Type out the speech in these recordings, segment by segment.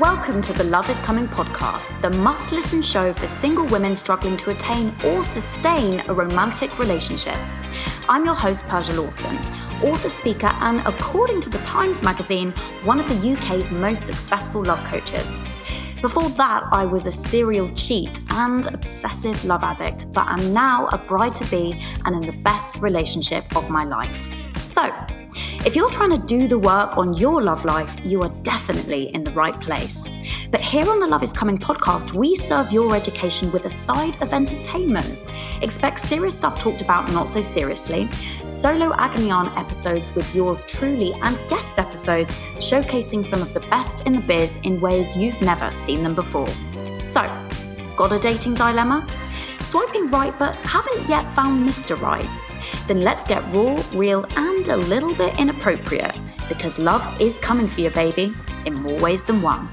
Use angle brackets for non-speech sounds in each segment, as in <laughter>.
Welcome to the Love is Coming podcast, the must listen show for single women struggling to attain or sustain a romantic relationship. I'm your host, Persia Lawson, author, speaker, and according to the Times magazine, one of the UK's most successful love coaches. Before that, I was a serial cheat and obsessive love addict, but I'm now a bride to be and in the best relationship of my life. So, if you're trying to do the work on your love life, you are definitely in the right place. But here on the Love is Coming podcast, we serve your education with a side of entertainment. Expect serious stuff talked about not so seriously, solo agony aunt episodes with yours truly, and guest episodes showcasing some of the best in the biz in ways you've never seen them before. So, got a dating dilemma? Swiping right but haven't yet found Mr. Right? Then let's get raw, real, and a little bit inappropriate because love is coming for you, baby, in more ways than one.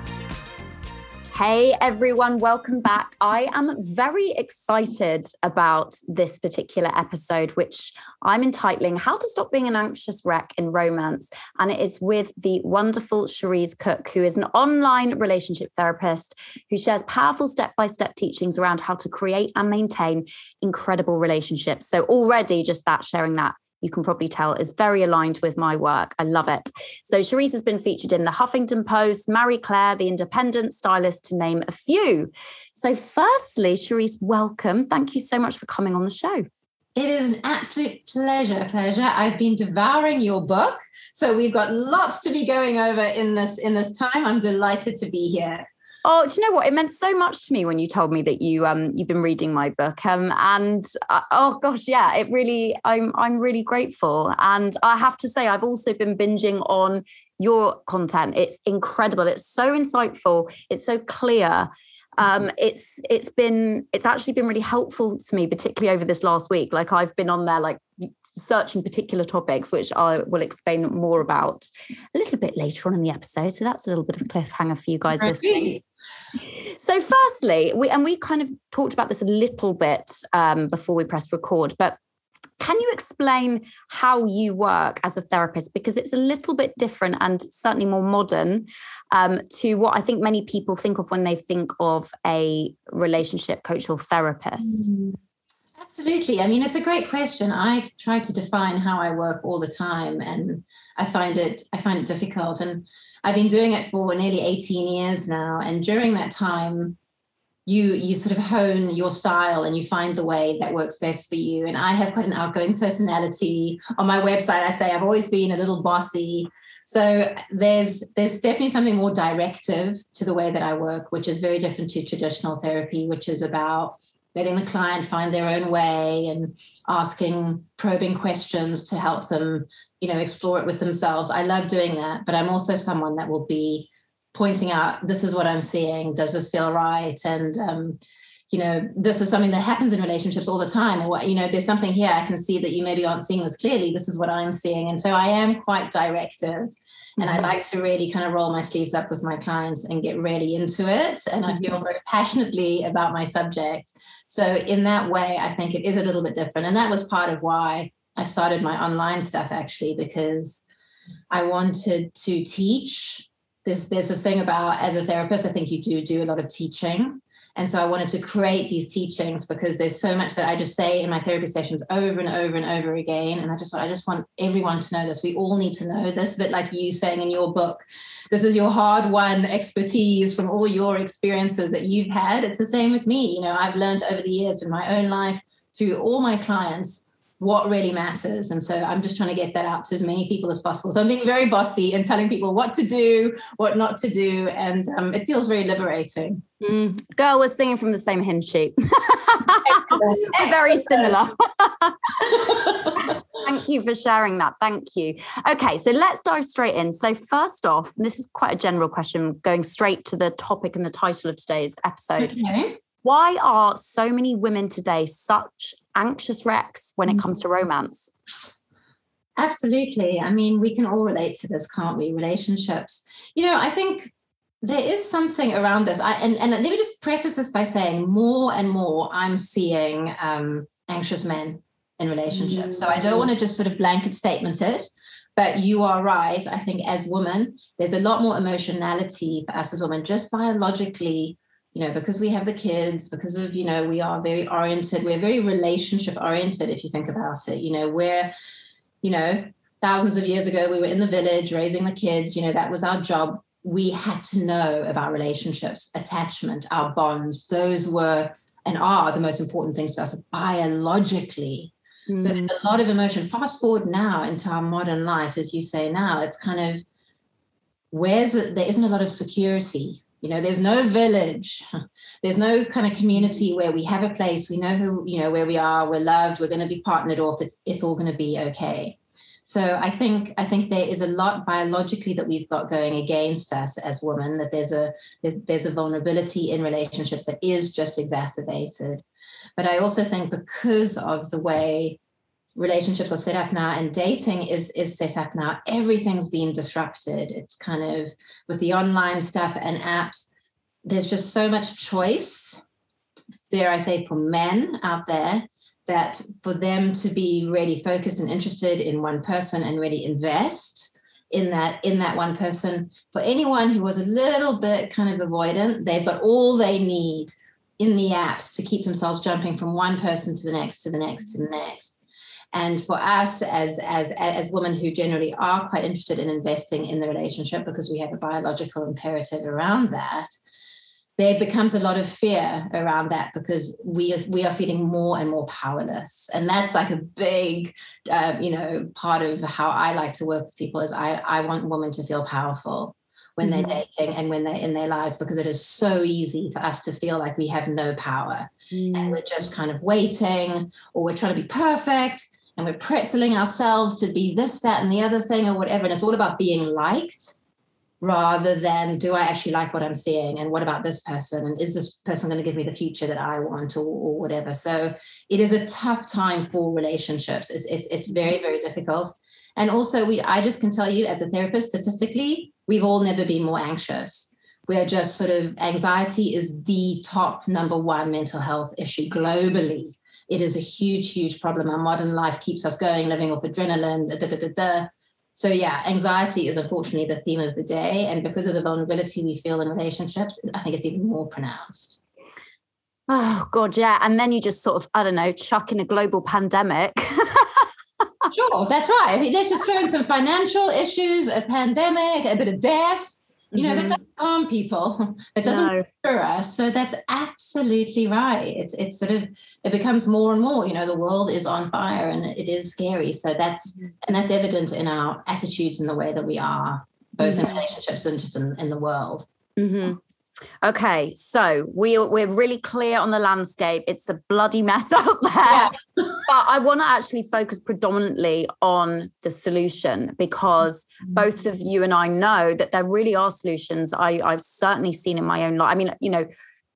Hey everyone, welcome back. I am very excited about this particular episode, which I'm entitling How to Stop Being an Anxious Wreck in Romance. And it is with the wonderful Cherise Cook, who is an online relationship therapist who shares powerful step by step teachings around how to create and maintain incredible relationships. So, already just that, sharing that you can probably tell is very aligned with my work. I love it. So Cherise has been featured in the Huffington Post, Marie Claire, The Independent, Stylist, to name a few. So, firstly, Cherise, welcome. Thank you so much for coming on the show. It is an absolute pleasure, pleasure. I've been devouring your book, so we've got lots to be going over in this in this time. I'm delighted to be here. Oh, do you know what? It meant so much to me when you told me that you um you've been reading my book. Um, and uh, oh gosh, yeah, it really I'm I'm really grateful. And I have to say, I've also been binging on your content. It's incredible. It's so insightful. It's so clear um, it's it's been it's actually been really helpful to me particularly over this last week like i've been on there like searching particular topics which i will explain more about a little bit later on in the episode so that's a little bit of a cliffhanger for you guys listening so firstly we and we kind of talked about this a little bit um, before we pressed record but can you explain how you work as a therapist? Because it's a little bit different and certainly more modern um, to what I think many people think of when they think of a relationship coach or therapist. Mm. Absolutely. I mean, it's a great question. I try to define how I work all the time, and I find it I find it difficult. And I've been doing it for nearly 18 years now. And during that time, you you sort of hone your style and you find the way that works best for you and i have quite an outgoing personality on my website i say i've always been a little bossy so there's there's definitely something more directive to the way that i work which is very different to traditional therapy which is about letting the client find their own way and asking probing questions to help them you know explore it with themselves i love doing that but i'm also someone that will be pointing out this is what i'm seeing does this feel right and um, you know this is something that happens in relationships all the time or you know there's something here i can see that you maybe aren't seeing this clearly this is what i'm seeing and so i am quite directive and I mm-hmm. like to really kind of roll my sleeves up with my clients and get really into it. And I feel mm-hmm. very passionately about my subject. So, in that way, I think it is a little bit different. And that was part of why I started my online stuff, actually, because I wanted to teach there's there's this thing about as a therapist, I think you do do a lot of teaching. And so I wanted to create these teachings because there's so much that I just say in my therapy sessions over and over and over again. And I just thought, I just want everyone to know this. We all need to know this, but like you saying in your book, this is your hard won expertise from all your experiences that you've had. It's the same with me. You know, I've learned over the years in my own life through all my clients what really matters. And so I'm just trying to get that out to as many people as possible. So I'm being very bossy and telling people what to do, what not to do. And um, it feels very liberating. Mm. Girl, we're singing from the same hymn sheet. <laughs> we're very similar. <laughs> Thank you for sharing that. Thank you. Okay, so let's dive straight in. So, first off, this is quite a general question, going straight to the topic and the title of today's episode. Okay. Why are so many women today such anxious wrecks when it comes to romance? Absolutely. I mean, we can all relate to this, can't we? Relationships. You know, I think there is something around this. I, and, and let me just preface this by saying more and more I'm seeing um, anxious men in relationships. Mm-hmm. So I don't mm. want to just sort of blanket statement it, but you are right. I think as women, there's a lot more emotionality for us as women, just biologically, you know, because we have the kids, because of, you know, we are very oriented, we're very relationship oriented, if you think about it. You know, we're, you know, thousands of years ago, we were in the village raising the kids, you know, that was our job. We had to know about relationships, attachment, our bonds. Those were and are the most important things to us biologically Mm. So there's a lot of emotion. Fast forward now into our modern life, as you say now, it's kind of where's it, there isn't a lot of security. You know, there's no village, <laughs> there's no kind of community where we have a place, we know who, you know, where we are, we're loved, we're going to be partnered off, it's it's all going to be okay. So I think I think there is a lot biologically that we've got going against us as women. That there's a there's, there's a vulnerability in relationships that is just exacerbated. But I also think because of the way relationships are set up now and dating is is set up now, everything's been disrupted. It's kind of with the online stuff and apps, there's just so much choice, dare I say, for men out there that for them to be really focused and interested in one person and really invest in that in that one person for anyone who was a little bit kind of avoidant they've got all they need in the apps to keep themselves jumping from one person to the next to the next to the next and for us as as as women who generally are quite interested in investing in the relationship because we have a biological imperative around that there becomes a lot of fear around that because we are, we are feeling more and more powerless and that's like a big uh, you know part of how i like to work with people is i i want women to feel powerful when mm-hmm. they're dating and when they're in their lives because it is so easy for us to feel like we have no power mm. and we're just kind of waiting or we're trying to be perfect and we're pretzeling ourselves to be this that and the other thing or whatever. And it's all about being liked rather than do I actually like what I'm seeing? And what about this person? And is this person going to give me the future that I want or, or whatever? So it is a tough time for relationships. It's, it's it's very very difficult. And also we I just can tell you as a therapist statistically we've all never been more anxious. We are just sort of anxiety is the top number one mental health issue globally. It is a huge, huge problem. Our modern life keeps us going, living off adrenaline. Da, da, da, da. So yeah, anxiety is unfortunately the theme of the day, and because of the vulnerability we feel in relationships, I think it's even more pronounced. Oh God, yeah. And then you just sort of, I don't know, chuck in a global pandemic. <laughs> sure, that's right. Let's just throw in some financial issues, a pandemic, a bit of death. You know, mm-hmm. <laughs> that doesn't calm people. It doesn't no. for us. So that's absolutely right. It's it's sort of it becomes more and more, you know, the world is on fire and it is scary. So that's mm-hmm. and that's evident in our attitudes and the way that we are, both mm-hmm. in relationships and just in, in the world. Okay, so we we're really clear on the landscape. It's a bloody mess <laughs> out there. Yeah. but I want to actually focus predominantly on the solution because mm-hmm. both of you and I know that there really are solutions. I, I've certainly seen in my own life. I mean, you know,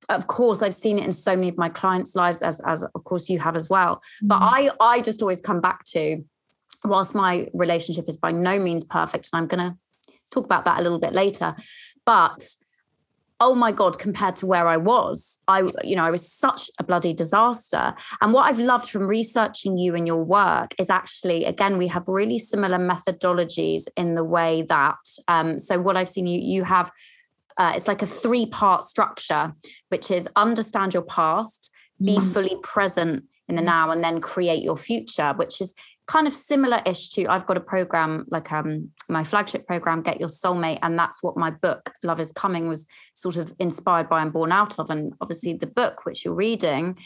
of course I've seen it in so many of my clients' lives, as as of course you have as well. Mm-hmm. But I I just always come back to whilst my relationship is by no means perfect, and I'm gonna talk about that a little bit later. But oh my god compared to where i was. I you know i was such a bloody disaster. And what i've loved from researching you and your work is actually again we have really similar methodologies in the way that um, so what i've seen you you have uh, it's like a three part structure which is understand your past be mm. fully present in the now and then create your future which is kind of similar-ish to I've got a program like um my flagship program Get Your Soulmate and that's what my book Love is Coming was sort of inspired by and born out of. And obviously the book which you're reading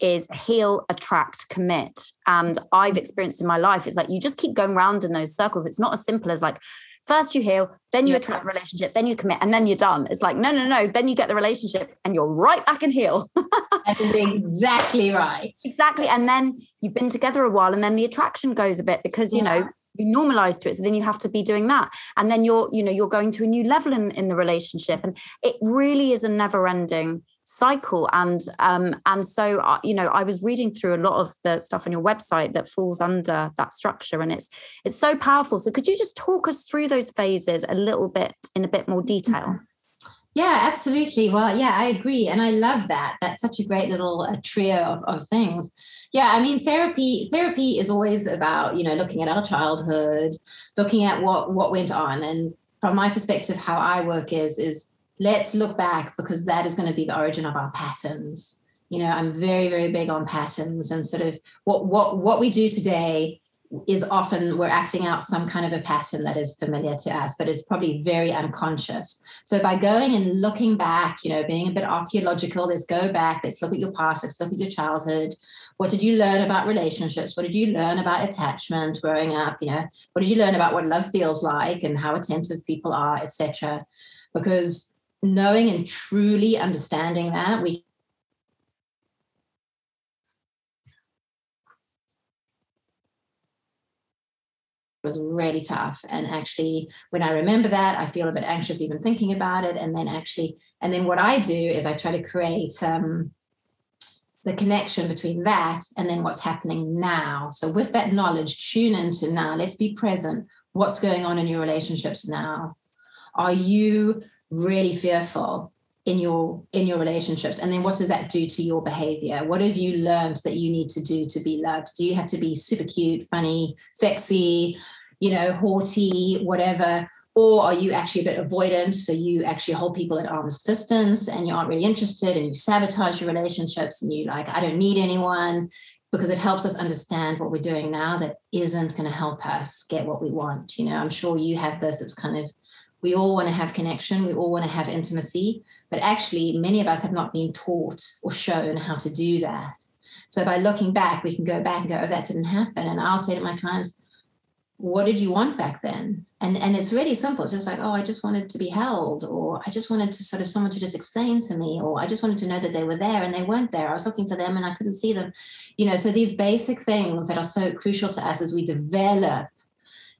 is heal attract commit. And I've experienced in my life is like you just keep going around in those circles. It's not as simple as like first you heal, then you yeah. attract a relationship, then you commit, and then you're done. It's like, no, no, no. Then you get the relationship and you're right back in heal. <laughs> that is exactly right. Exactly. And then you've been together a while, and then the attraction goes a bit because, you yeah. know, you normalize to it so then you have to be doing that and then you're you know you're going to a new level in in the relationship and it really is a never ending cycle. And um and so uh, you know i was reading through a lot of the stuff on your website that falls under that structure and it's it's so powerful. So could you just talk us through those phases a little bit in a bit more detail? Yeah absolutely. Well yeah i agree and i love that. That's such a great little uh, trio of, of things. Yeah, I mean, therapy therapy is always about you know looking at our childhood, looking at what what went on, and from my perspective, how I work is is let's look back because that is going to be the origin of our patterns. You know, I'm very very big on patterns and sort of what what what we do today is often we're acting out some kind of a pattern that is familiar to us, but is probably very unconscious. So by going and looking back, you know, being a bit archaeological, let's go back, let's look at your past, let's look at your childhood. What did you learn about relationships? What did you learn about attachment growing up? You know, what did you learn about what love feels like and how attentive people are, etc. Because knowing and truly understanding that, we was really tough. And actually, when I remember that, I feel a bit anxious even thinking about it. And then actually, and then what I do is I try to create um, the connection between that and then what's happening now. So with that knowledge, tune into now. Let's be present. What's going on in your relationships now? Are you really fearful? in your in your relationships and then what does that do to your behavior what have you learned that you need to do to be loved do you have to be super cute funny sexy you know, haughty, whatever? Or are you actually a bit avoidant? So you actually hold people at arm's distance and you aren't really interested and you sabotage your relationships and you like, I don't need anyone because it helps us understand what we're doing now that isn't going to help us get what we want. You know, I'm sure you have this. It's kind of, we all want to have connection, we all want to have intimacy, but actually, many of us have not been taught or shown how to do that. So by looking back, we can go back and go, oh, that didn't happen. And I'll say to my clients, what did you want back then and and it's really simple it's just like oh i just wanted to be held or i just wanted to sort of someone to just explain to me or i just wanted to know that they were there and they weren't there i was looking for them and i couldn't see them you know so these basic things that are so crucial to us as we develop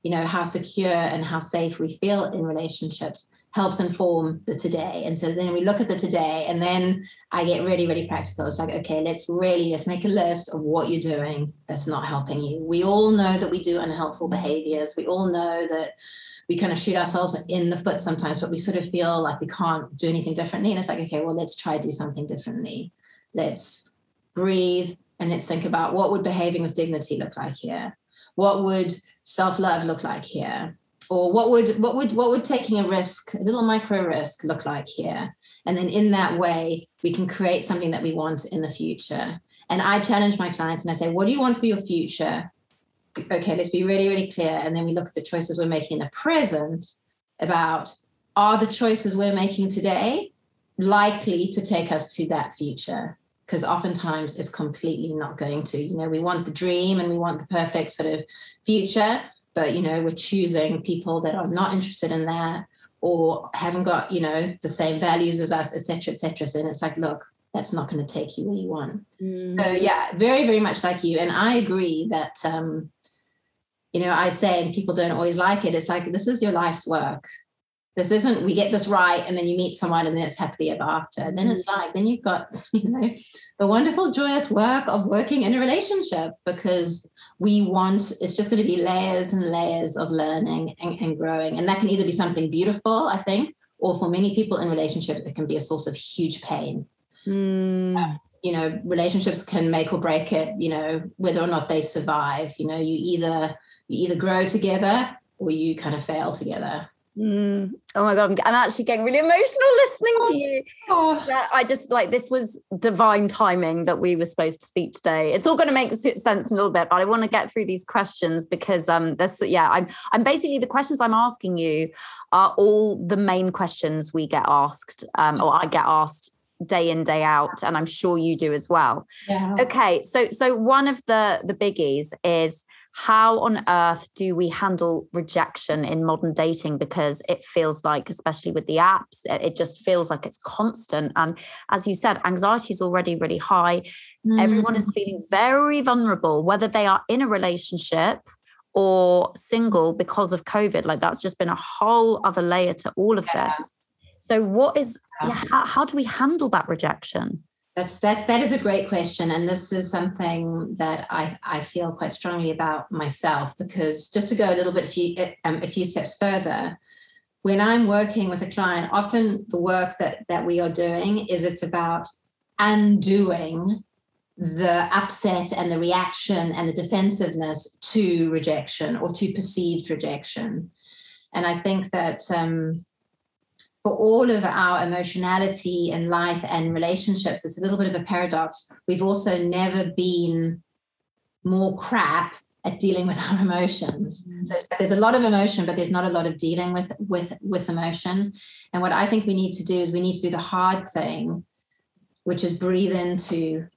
you know how secure and how safe we feel in relationships helps inform the today. And so then we look at the today and then I get really, really practical. It's like, okay, let's really let's make a list of what you're doing that's not helping you. We all know that we do unhelpful behaviors. We all know that we kind of shoot ourselves in the foot sometimes, but we sort of feel like we can't do anything differently. And it's like, okay, well, let's try do something differently. Let's breathe and let's think about what would behaving with dignity look like here? What would self-love look like here? or what would what would what would taking a risk a little micro risk look like here? And then in that way we can create something that we want in the future. And i challenge my clients and i say what do you want for your future? Okay let's be really really clear. And then we look at the choices we're making in the present about are the choices we're making today likely to take us to that future because oftentimes it's completely not going to. You know we want the dream and we want the perfect sort of future but you know we're choosing people that are not interested in that or haven't got you know the same values as us etc etc so it's like look that's not going to take you where you want. Mm. so yeah very very much like you. And i agree that um you know i say and people don't always like it it's like this is your life's work this isn't we get this right and then you meet someone and then it's happily ever after. Then it's mm. like then you've got <laughs> you know the wonderful joyous work of working in a relationship because we want it's just going to be layers and layers of learning and, and growing. And that can either be something beautiful i think or for many people in relationships it can be a source of huge pain. Mm. uh, you know relationships can make or break it you know whether or not they survive. You know you either you either grow together or you kind of fail together Mm. Oh my god, I'm, actually getting really emotional <laughs> listening to you. Oh. Yeah, I just like this was divine timing that we were supposed to speak today. It's all going to make sense in a little bit, but I want to get through these questions because um this yeah, I'm I'm basically the questions I'm asking you are all the main questions we get asked um or I get asked day in day out and I'm sure you do as well. Yeah. Okay, so so one of the the biggies is how on earth do we handle rejection in modern dating because it feels like especially with the apps it just feels like it's constant and as you said anxiety is already really high mm. everyone is mm. feeling very vulnerable whether they are in a relationship or single because of covid like that's just been a whole other layer to all of yeah. this so what is yeah, how, how do we handle that rejection that's that. That is a great question, and this is something that I I feel quite strongly about myself because just to go a little bit a few um, a few steps further, when I'm working with a client, often the work that that we are doing is it's about undoing the upset and the reaction and the defensiveness to rejection or to perceived rejection. And I think that um, for all of our emotionality in life and relationships, it's a little bit of a paradox. We've also never been more crap at dealing with <laughs> our emotions. So there's a lot of emotion, but there's not a lot of dealing with with with emotion. And what I think we need to do is we need to do the hard thing, which is breathe into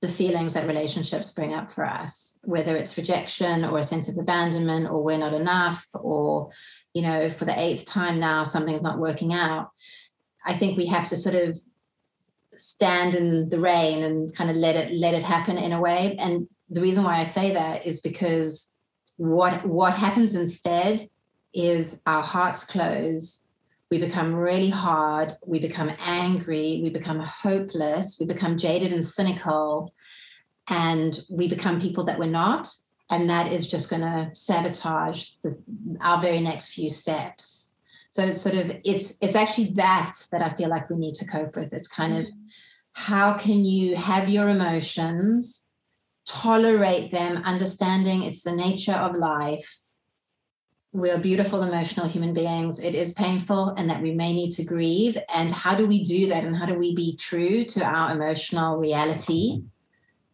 the feelings that relationships bring up for us, whether it's rejection or a sense of abandonment or we're not enough or, you know, for the eighth time now something's not working out. I think we have to sort of stand in the rain and kind of let it let it happen in a way. And the reason why I say that is because what what happens instead is our hearts close we become really hard, we become angry, we become hopeless, we become jaded and cynical, and we become people that we're not. And that is just going to sabotage the, our very next few steps. So it's sort of it's it's actually that that I feel like we need to cope with. It's kind of how can you have your emotions, tolerate them, understanding it's the nature of life, we are beautiful, emotional human beings. It is painful and that we may need to grieve. And how do we do that? And how do we be true to our emotional reality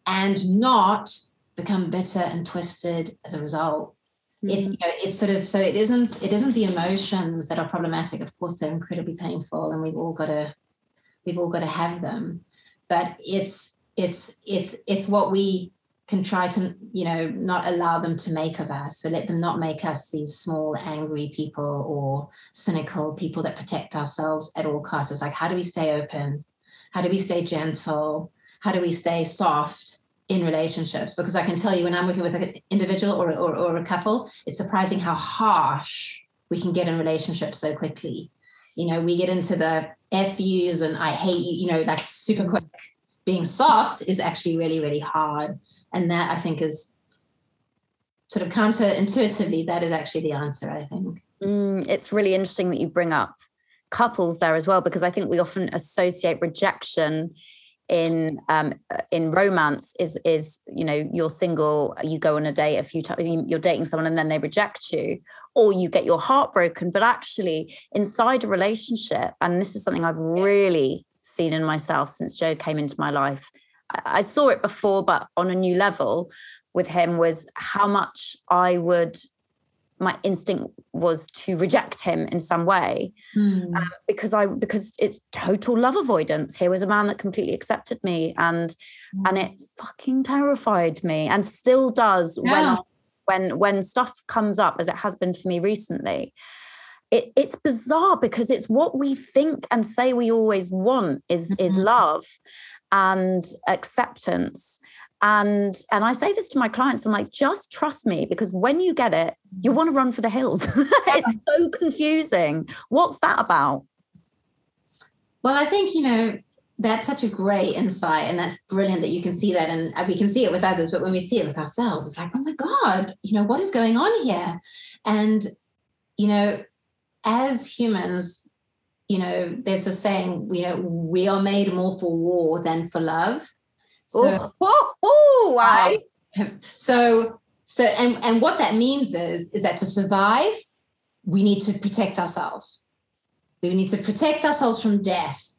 and not become bitter and twisted as a result? Mm-hmm. It, you know, it's sort of so it isn't it isn't the emotions that are problematic. Of course, they're incredibly painful, and we've all got to we've all got to have them. But it's it's it's it's what we can try to you know not allow them to make of us so let them not make us these small angry people or cynical people that protect ourselves at all costs it's like how do we stay open how do we stay gentle how do we stay soft in relationships because i can tell you when i'm working with an individual or, or, or a couple it's surprising how harsh we can get in relationships so quickly. You know we get into the fus and i hate you you know like super quick. Being soft is actually really really hard and that i think is sort of counterintuitively that is actually the answer i think. Mm, it's really interesting that you bring up couples there as well because i think we often associate rejection in um in romance is is you know you're single you go on a date a few times you're dating someone and then they reject you or you get your heart broken. But actually inside a relationship and this is something i've really seen in myself since joe came into my life I saw it before, but on a new level with him was how much I would my instinct was to reject him in some way mm. um, because I because it's total love avoidance. Here was a man that completely accepted me and mm. and it fucking terrified me and still does yeah. when when when stuff comes up as it has been for me recently. It, it's bizarre because it's what we think and say we always want is mm-hmm. is love and acceptance and and i say this to my clients i'm like just trust me because when you get it you want to run for the hills. <laughs> It's so confusing. What's that about? Well i think you know that's such a great insight and that's brilliant that you can see that and we can see it with others but when we see it with ourselves it's like oh my god you know what is going on here? And you know as humans you know, there's a saying, you know, we are made more for war than for love. So, oh, oh, why? so, so, and and what that means is, is that to survive, we need to protect ourselves. We need to protect ourselves from death.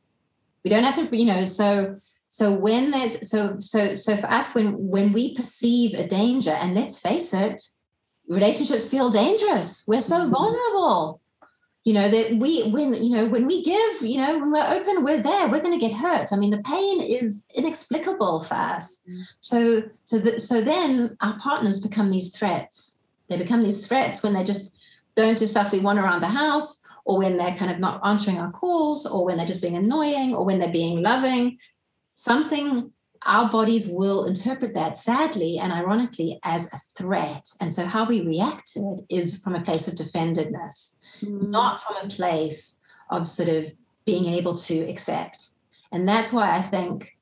We don't have to, you know, so so when there's so so so for us when when we perceive a danger and let's face it relationships feel dangerous we're so mm-hmm. vulnerable you know that we when you know when we give you know when we're open we're there we're going to get hurt. I mean the pain is inexplicable for us. Mm. so so that so then our partners become these threats. They become these threats when they just don't do stuff we want around the house or when they're kind of not answering our calls or when they're just being annoying or when they're being loving. Something our bodies will interpret that sadly and ironically as a threat. And so, how we react to it is from a place of defendedness, mm. not from a place of sort of being able to accept. And that's why I think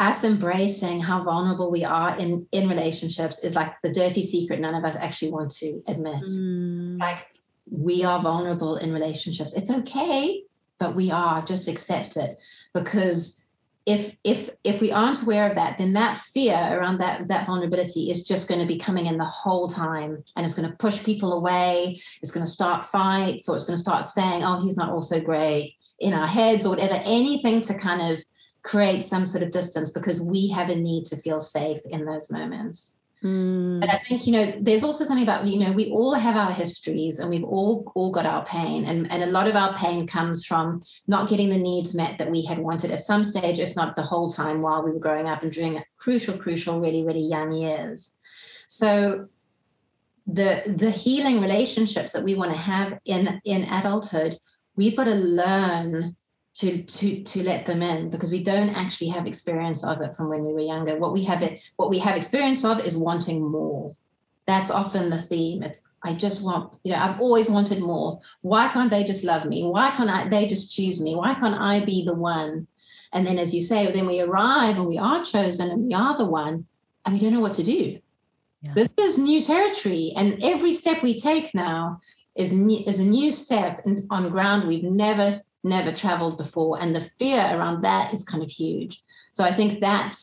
us embracing how vulnerable we are in, in relationships is like the dirty secret none of us actually want to admit. Mm. Like, we are vulnerable in relationships. It's okay, but we are, just accept it because if if if we aren't aware of that then that fear around that that vulnerability is just going to be coming in the whole time and it's going to push people away. It's going to start fights or it's going to start saying oh he's not also great in our heads or whatever. Anything to kind of create some sort of distance because we have a need to feel safe in those moments Mm. but I think, you know, there's also something about, you know, we all have our histories and we've all all got our pain. And, and a lot of our pain comes from not getting the needs met that we had wanted at some stage, if not the whole time while we were growing up and during crucial, crucial, really, really young years. So the the healing relationships that we want to have in in adulthood, we've got to learn to to to let them in because we don't actually have experience of it from when we were younger. What we have it what we have experience of is wanting more. That's often the theme. It's i just want you know i've always wanted more. Why can't they just love me? Why can't I, they just choose me? Why can't i be the one? And then as you say then we arrive and we are chosen and we are the one and we don't know what to do. Yeah. this is new territory and every step we take now is new, is a new step on ground we've never never traveled before and the fear around that is kind of huge. So i think that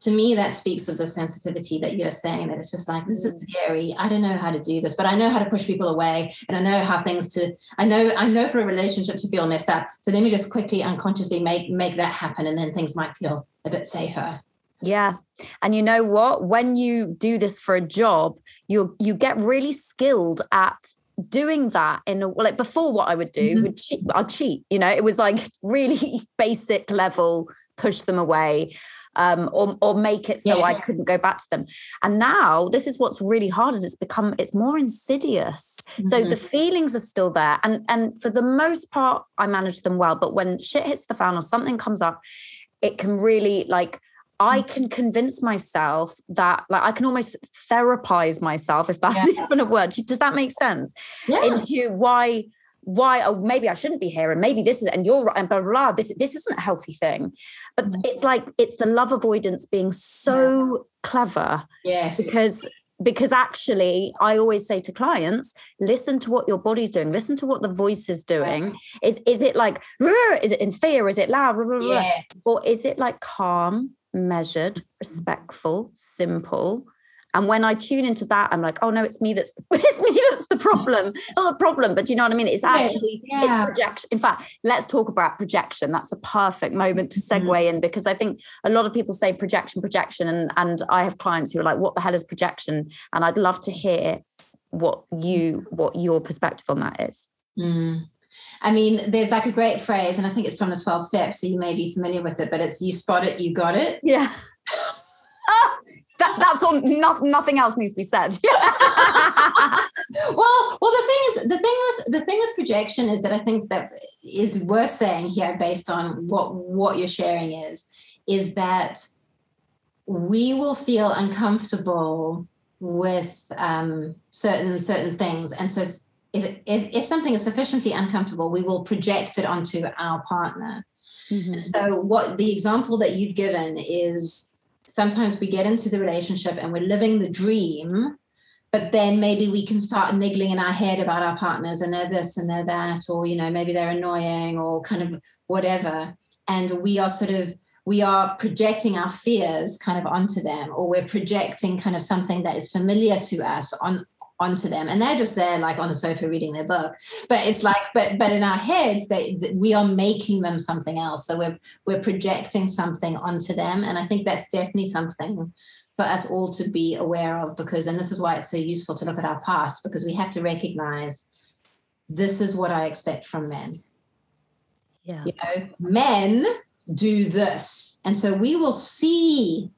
to me that speaks of the sensitivity that you're saying that it's just like this is mm. scary. I don't know how to do this but i know how to push people away and i know how things to i know i know for a relationship to feel messed up. So let me just quickly unconsciously make make that happen and then things might feel a bit safer. Yeah. And you know what? When you do this for a job, you you get really skilled at doing that in a like before what I would do Mhm. would cheat, I'll cheat, you know, it was like <laughs> really basic level, push them away. Um, or or make it so Yeah. I couldn't go back to them. And now this is what's really hard is it's become it's more insidious. So Mhm. the feelings are still there. And and for the most part, I manage them well. But when shit hits the fan or something comes up, it can really like I can convince myself that like I can almost therapize myself, if that's Yeah. <laughs> even a word. Does that make sense? yeah. Into why why oh maybe I shouldn't be here and maybe this is and you're right and blah blah, blah. This this isn't a healthy thing. But Mhm. it's like it's the love avoidance being so clever yes. because because actually i always say to clients listen to what your body's doing. Listen to what the voice is doing. Is is it like is it in fear? Is it loud? Yeah. Or is it like calm measured respectful simple and when I tune into that, I'm like, oh no, it's me that's the, <laughs> it's me that's the problem, not the problem. But do you know what I mean? It's actually yeah. it's projection. In fact, let's talk about projection. That's a perfect moment to Mhm. segue in because I think a lot of people say projection, projection, and and I have clients who are like, what the hell is projection? And I'd love to hear what you what your perspective on that is. Mm. I mean, there's like a great phrase, and I think it's from the 12 steps, so you may be familiar with it, but it's you spot it, you got it. Yeah. Ah, <laughs> that, that's all. Not, nothing else needs to be said. <laughs> well, well, the thing is, the thing with the thing with projection is that I think that is worth saying here, based on what what you're sharing is, is that we will feel uncomfortable with um, certain certain things, and so if, if if something is sufficiently uncomfortable, we will project it onto our partner. Mhm. So, what the example that you've given is sometimes we get into the relationship and we're living the dream, but then maybe we can start niggling in our head about our partners and they're this and they're that, or, you know, maybe they're annoying or kind of whatever. And we are sort of, we are projecting our fears kind of onto them, or we're projecting kind of something that is familiar to us on onto them. And they're just there like on the sofa reading their book. But it's like but but in our heads they we are making them something else. So we're we're projecting something onto them. And i think that's definitely something for us all to be aware of because and this is why it's so useful to look at our past because we have to recognize this is what i expect from men. Yeah. you know men do this. And so we will see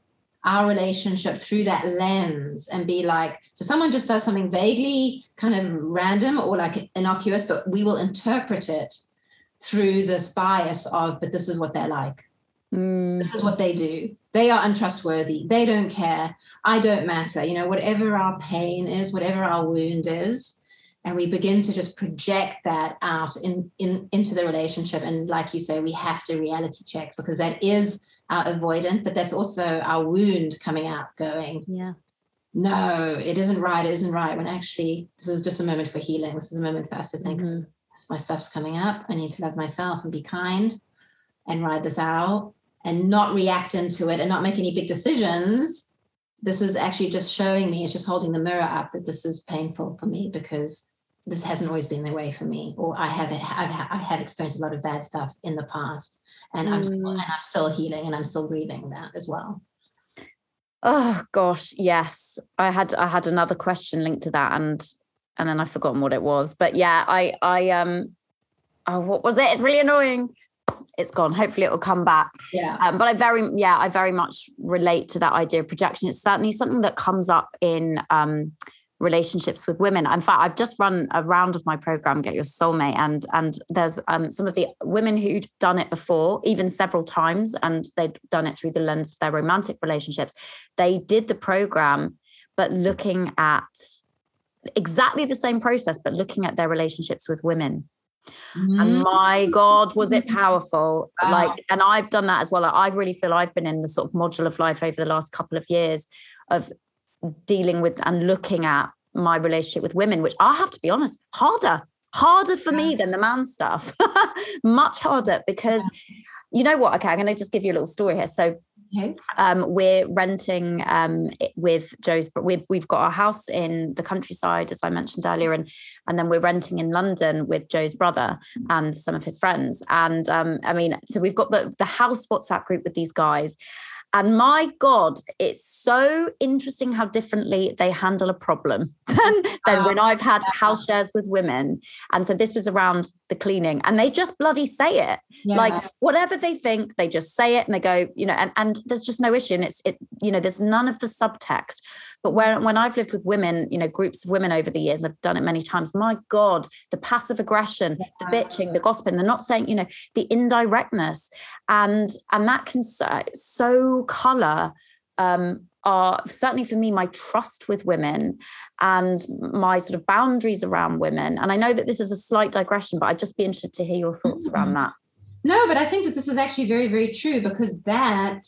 our relationship through that lens and be like so someone just does something vaguely kind of random or like innocuous but we will interpret it through this bias of but this is what they're like. Mm. this is what they do. They are untrustworthy. They don't care. I don't matter. You know whatever our pain is whatever our wound is and we begin to just project that out in, in into the relationship. And like you say we have to reality check because that is our avoidant but that's also our wound coming out going Yeah. no it isn't right it isn't right when actually this is just a moment for healing this is a moment for us to think Mhm. my stuff's coming up. I need to love myself and be kind and ride this out. and not react into it and not make any big decisions this is actually just showing me it's just holding the mirror up that this is painful for me because this hasn't always been the way for me or i have I've, I have experienced a lot of bad stuff in the past and i'm still, and i'm still healing and i'm still grieving that as well oh gosh yes i had i had another question linked to that and and then i've forgotten what it was but yeah i i um oh what was it it's really annoying it's gone. Hopefully it will come back. Yeah. Um, but I very, yeah, I very much relate to that idea of projection. It's certainly something that comes up in um, relationships with women. In fact, I've just run a round of my program, Get Your Soulmate, and and there's um, some of the women who'd done it before, even several times, and they'd done it through the lens of their romantic relationships. They did the program, but looking at exactly the same process, but looking at their relationships with women Mm-hmm. And my God, was it powerful? Wow. Like, and I've done that as well. I really feel I've been in the sort of module of life over the last couple of years of dealing with and looking at my relationship with women, which I have to be honest, harder, harder for yeah. me than the man stuff, <laughs> much harder because yeah. you know what? Okay, I'm going to just give you a little story here. So Okay. Um, we're renting um, with Joe's, but we've, we've got our house in the countryside, as I mentioned earlier, and and then we're renting in London with Joe's brother and some of his friends. And um, I mean, so we've got the the house WhatsApp group with these guys, and my God, it's so interesting how differently they handle a problem <laughs> than, than when I've had ah. house shares with women. And so this was around the cleaning, and they just bloody say it. Yeah. Like whatever they think, they just say it and they go, you know, and, and there's just no issue. And it's it, you know, there's none of the subtext. But when when I've lived with women, you know, groups of women over the years, I've done it many times. My God, the passive aggression, yeah. the bitching, the gossiping, they're not saying, you know, the indirectness. And and that can so, color um, are certainly for me my trust with women and my sort of boundaries around women. And I know that this is a slight digression, but I'd just be interested to hear your thoughts around mm-hmm. that. No, but I think that this is actually very, very true because that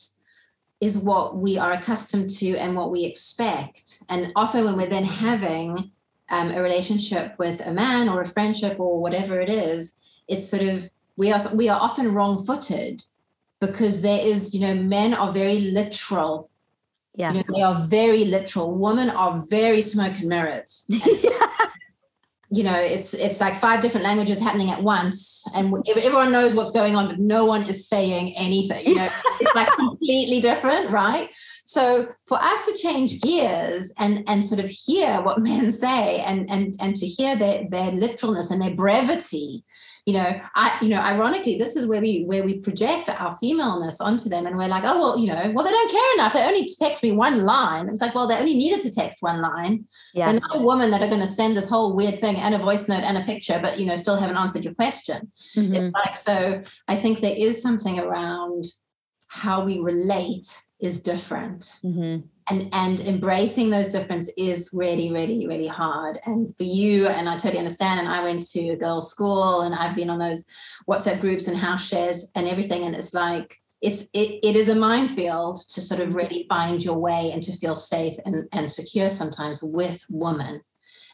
is what we are accustomed to and what we expect. And often when we're then having um, a relationship with a man or a friendship or whatever it is, it's sort of we are we are often wrong-footed because there is, you know, men are very literal. Yeah. You know, they are very literal. Women are very smoke and mirrors. <laughs> And, you know, it's it's like five different languages happening at once, and everyone knows what's going on, but no one is saying anything. You know, <laughs> it's like completely different, right? So for us to change gears and and sort of hear what <laughs> men say and and and to hear their their literalness and their brevity you know i you know ironically this is where we where we project our femaleness onto them and we're like oh well you know well they don't care enough. They only text me one line. It's like well they only needed to text one line. Yeah. They're not a woman that are going to send this whole weird thing and a voice note and a picture but you know still haven't answered your question. Mm-hmm. it's like so i think there is something around how we relate is different. Mm-hmm and and embracing those differences is really really really hard and for you and i totally understand and i went to a girls school and i've been on those whatsapp groups and house shares and everything and it's like it's it, it is a minefield to sort of really find your way and to feel safe and, and secure sometimes with women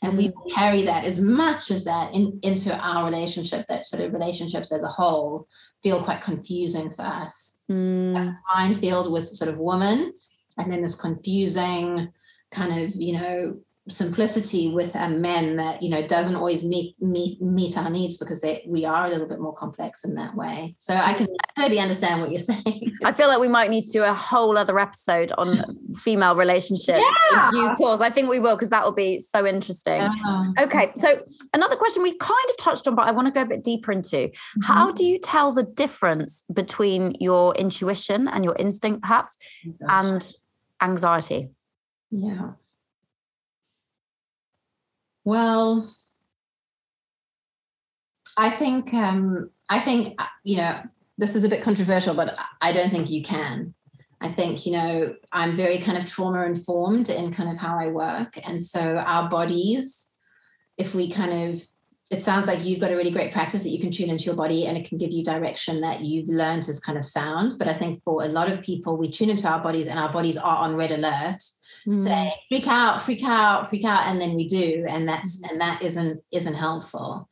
and we mm-hmm. carry that as much as that in, into our relationship that sort of relationships as a whole feel quite confusing for us mm. minefield with sort of woman and then this confusing kind of you know simplicity with a men that you know doesn't always meet meet meet our needs because they, we are a little bit more complex in that way so i can totally understand what you're <laughs> saying i feel like we might need to do a whole other episode on female relationships yeah. in due course i think we will because that will be so interesting yeah. okay so another question we've kind of touched on but i want to go a bit deeper into mm-hmm. how do you tell the difference between your intuition and your instinct perhaps oh and anxiety? Yeah. Well, I think um, I think uh, you know this is a bit controversial, but I don't think you can. I think you know I'm very kind of trauma informed in kind of how I work, and so our bodies, if we kind of it sounds like you've got a really great practice that you can tune into your body and it can give you direction that you've learned as kind of sound. But I think for a lot of people, we tune into our bodies and our bodies are on red alert, mm. saying freak out, freak out, freak out, and then we do, and that's mm. and that isn't isn't helpful.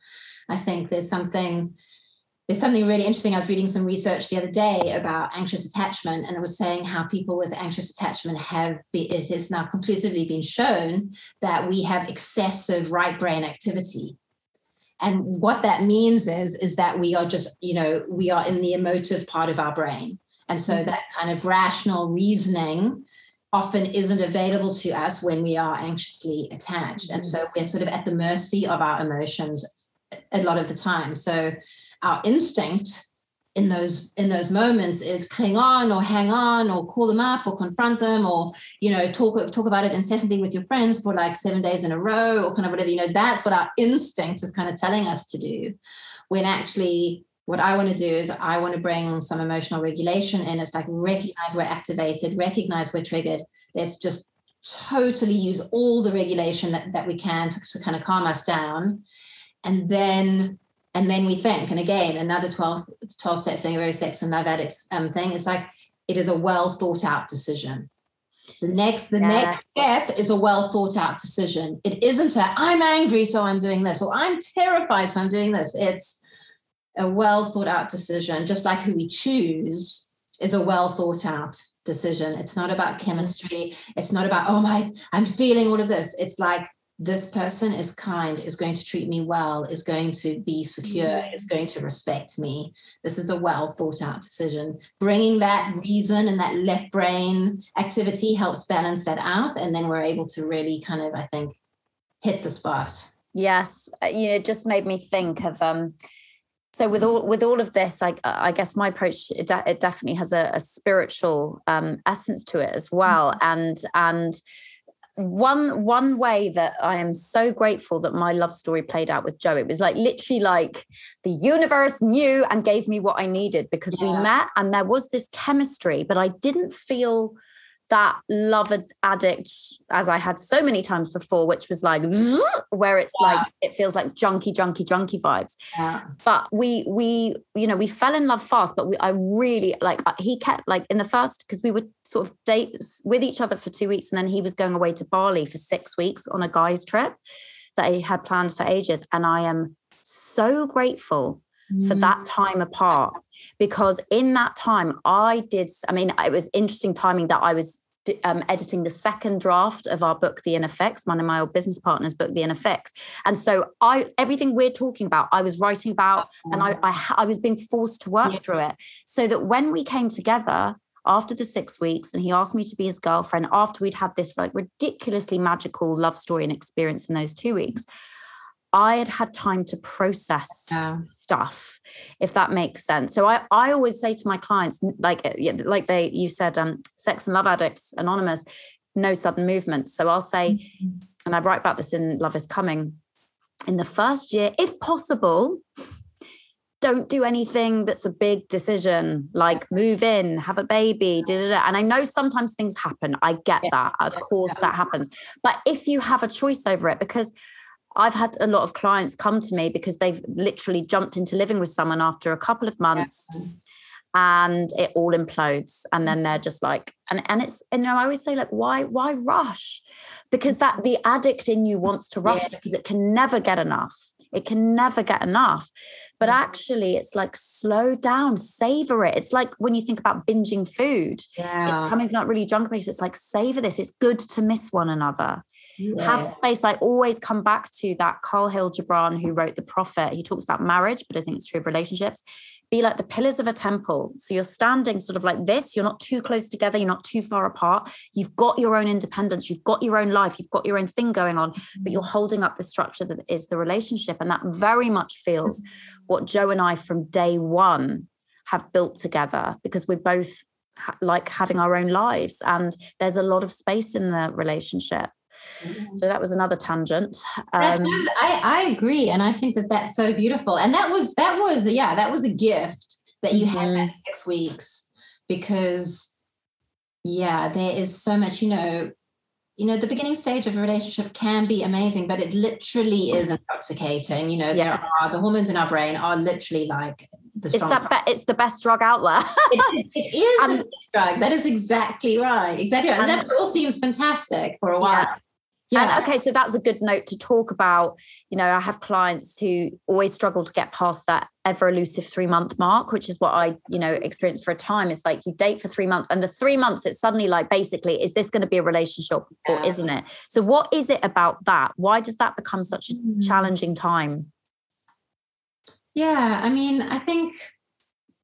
I think there's something there's something really interesting. I was reading some research the other day about anxious attachment, and it was saying how people with anxious attachment have be, it has now conclusively been shown that we have excessive right brain activity. And what that means is, is that we are just, you know, we are in the emotive part of our brain. And so mm-hmm. that kind of rational reasoning often isn't available to us when we are anxiously attached. And so we're sort of at the mercy of our emotions a lot of the time. So our instinct in those in those moments is cling on or hang on or call them up or confront them or you know talk talk about it incessantly with your friends for like seven days in a row or kind of whatever you know that's what our instinct is kind of telling us to do when actually what I want to do is I want to bring some emotional regulation in. It's like recognize we're activated, recognize we're triggered. Let's just totally use all the regulation that, that we can to, to kind of calm us down. And then and then we think, and again, another 12, 12 step thing, a very sex and love addicts um, thing, It's like it is a well thought out decision. The next, the yes. next step is a well thought out decision. It isn't a I'm angry, so I'm doing this, or I'm terrified, so I'm doing this. It's a well thought out decision, just like who we choose is a well thought out decision. It's not about chemistry. It's not about, oh my, I'm feeling all of this. It's like this person is kind, is going to treat me well, is going to be secure, mm. is going to respect me. This is a well thought out decision. Bringing that reason and that left brain activity helps balance that out. And then we're able to really kind of, I think, hit the spot. Yes. Uh, you know, it just made me think of, um, so with all with all of this I, I guess my approach it, de- it definitely has a, a spiritual um, essence to it as well mm-hmm. and and one one way that I am so grateful that my love story played out with Joe, it was like literally like the universe knew and gave me what I needed because yeah. we met and there was this chemistry, but I didn't feel that love addict as I had so many times before, which was like <laughs> where it's yeah. like it feels like junky, junky, junky vibes. Yeah. But we we you know we fell in love fast, but we I really like uh, he kept like in the first because we were sort of dates with each other for two weeks, and then he was going away to Bali for six weeks on a guy's trip that he had planned for ages, and I am so grateful for that mm. time apart because in that time I did I mean it was interesting timing that I was um, editing the second draft of our book The Inner Fix one of my old business partners book The Inner Fix and so I everything we're talking about I was writing about and I I, I was being forced to work yeah. through it so that when we came together after the six weeks and he asked me to be his girlfriend after we'd had this like ridiculously magical love story and experience in those two weeks I had had time to process yeah. stuff, if that makes sense. So I, I always say to my clients, like uh, like they you said, um, sex and love addicts anonymous, no sudden movements. So I'll say, mm-hmm. and I write about this in Love Is Coming. In the first year, if possible, don't do anything that's a big decision like move in have a baby da, da, da. and i know sometimes things happen i get that of course that happens but if you have a choice over it because I've had a lot of clients come to me because they've literally jumped into living with someone after a couple of months and it all implodes. And then they're just like and and it's and I always say like why why rush? Because that the addict in you wants to rush yeah. because it can never get enough. It can never get enough. But mm-hmm. actually it's like slow down savor it. It's like when you think about binging food yeah. it's coming from that really junk place. It's like savor this. It's good to miss one another yeah. have space. I always come back to that Kahlil Gibran who wrote The Prophet. He talks about marriage, but I think it's true of relationships. Be like the pillars of a temple. So you're standing sort of like this. You're not too close together. You're not too far apart. You've got your own independence. You've got your own life. You've got your own thing going on, but you're mm. holding up the structure that is the relationship. And that very much feels mm. what Joe and I from day one have built together because we're both like having our own lives and there's a lot of space in the relationship Mm-hmm. So that was another tangent. Um, I, I agree, and I think that that's so beautiful. And that was that was yeah, that was a gift that you mm-hmm. had that six weeks because yeah, there is so much. You know, you know, the beginning stage of a relationship can be amazing, but it literally is intoxicating. You know, yeah. there are the hormones in our brain are literally like the it's that be- it's the best drug out there. it, it is the <laughs> best drug. That is exactly right. Exactly right. And, and that all seems fantastic for a while. Yeah Yeah. And okay, so that's a good note to talk about. You know, I have clients who always struggle to get past that ever elusive three month mark, which is what I, you know, experienced for a time. It's like you date for three months, and the three months, it's suddenly like basically, is this going to be a relationship or isn't it? So, what is it about that? Why does that become such a mm. challenging time? Yeah, I mean, I think,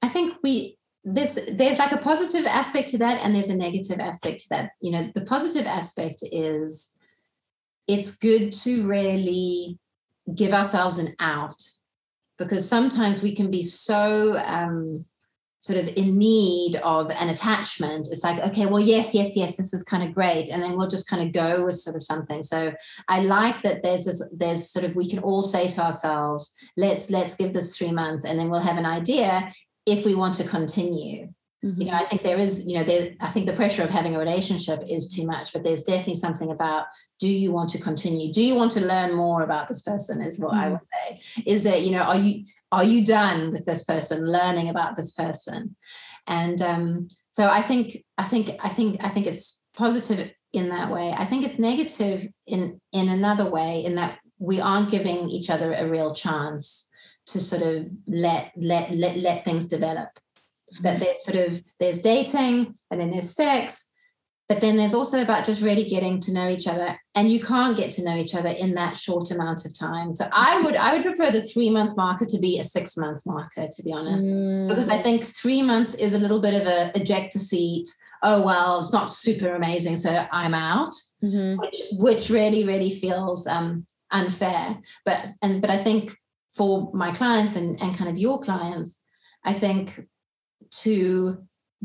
I think we there's there's like a positive aspect to that and there's a negative aspect to that you know the positive aspect is it's good to really give ourselves an out because sometimes we can be so um, sort of in need of an attachment. It's like okay well yes yes yes this is kind of great. And then we'll just kind of go with sort of something. So i like that there's this there's sort of we can all say to ourselves let's let's give this three months and then we'll have an idea if we want to continue. Mm-hmm. You know, I think there is, you know, there, I think the pressure of having a relationship is too much, but there's definitely something about do you want to continue? Do you want to learn more about this person? Is what mm-hmm. I would say. Is that, you know, are you are you done with this person, learning about this person? And um, so I think, I think, I think, I think it's positive in that way. I think it's negative in in another way, in that we aren't giving each other a real chance to sort of let let let, let things develop that there's sort of there's dating and then there's sex but then there's also about just really getting to know each other and you can't get to know each other in that short amount of time so i would i would prefer the three month marker to be a six month marker to be honest mm. because i think three months is a little bit of a ejector seat oh well it's not super amazing so i'm out mm-hmm. which, which really really feels um, unfair but and but i think for my clients and, and kind of your clients, I think to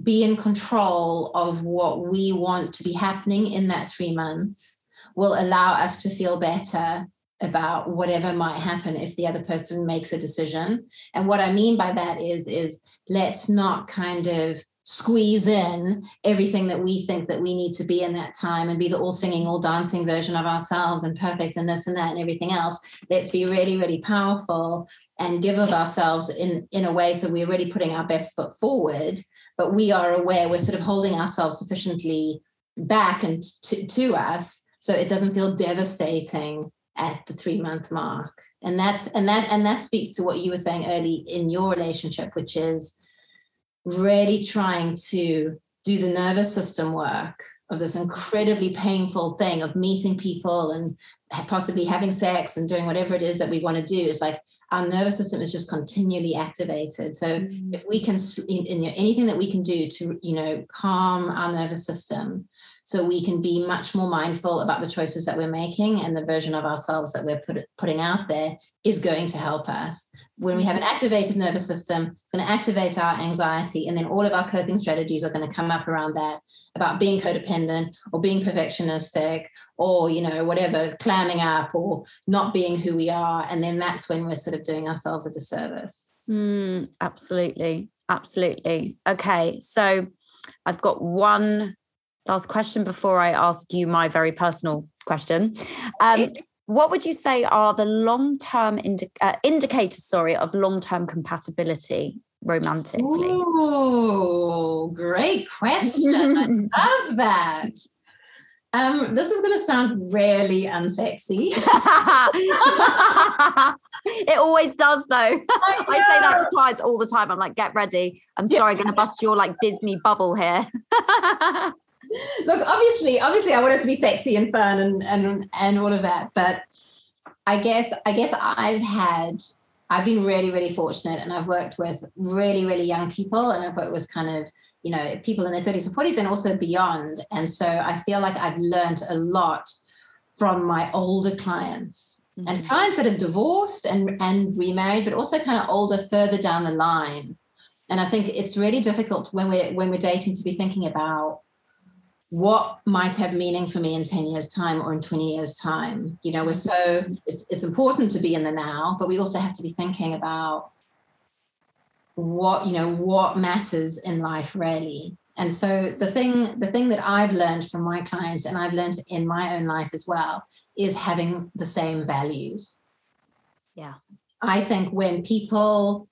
be in control of what we want to be happening in that three months will allow us to feel better about whatever might happen if the other person makes a decision. And what i mean by that is is let's not kind of squeeze in everything that we think that we need to be in that time and be the all singing all dancing version of ourselves and perfect and this and that and everything else. Let's be really really powerful and give of ourselves in in a way so we're really putting our best foot forward but we are aware we're sort of holding ourselves sufficiently back and to, to us so it doesn't feel devastating at the three month mark. And that's and that and that speaks to what you were saying early in your relationship which is really trying to do the nervous system work of this incredibly painful thing of meeting people and possibly having sex and doing whatever it is that we want to do. It's like our nervous system is just continually activated so mm. if we can in, in, anything that we can do to you know calm our nervous system so we can be much more mindful about the choices that we're making and the version of ourselves that we're put, putting out there is going to help us. When we have an activated nervous system it's going to activate our anxiety and then all of our coping strategies are going to come up around that about being codependent or being perfectionistic or you know whatever clamming up or not being who we are and then that's when we're sort of doing ourselves a disservice. Mm, absolutely. Absolutely. Okay so i've got one last question before I ask you my very personal question. Um, what would you say are the long-term indi- uh, indicators, sorry, of long-term compatibility romantically? Oh, great question. I <laughs> love that. Um, this is going to sound really unsexy. <laughs> <laughs> it always does, though. I, I, say that to clients all the time. I'm like, get ready. I'm sorry, yeah. going to bust your like Disney bubble here. Look, obviously, obviously, I want it to be sexy and fun and and and all of that. But I guess I guess I've had I've been really really fortunate, and I've worked with really really young people, and I've worked with kind of you know people in their thirties and forties, and also beyond. And so I feel like I've learned a lot from my older clients mm-hmm. and clients that have divorced and and remarried, but also kind of older further down the line. And I think it's really difficult when we're when we're dating to be thinking about what might have meaning for me in 10 years time or in 20 years time? You know we're so it's, it's important to be in the now but we also have to be thinking about what you know what matters in life really. And so the thing the thing that i've learned from my clients and i've learned in my own life as well is having the same values. Yeah. I think when people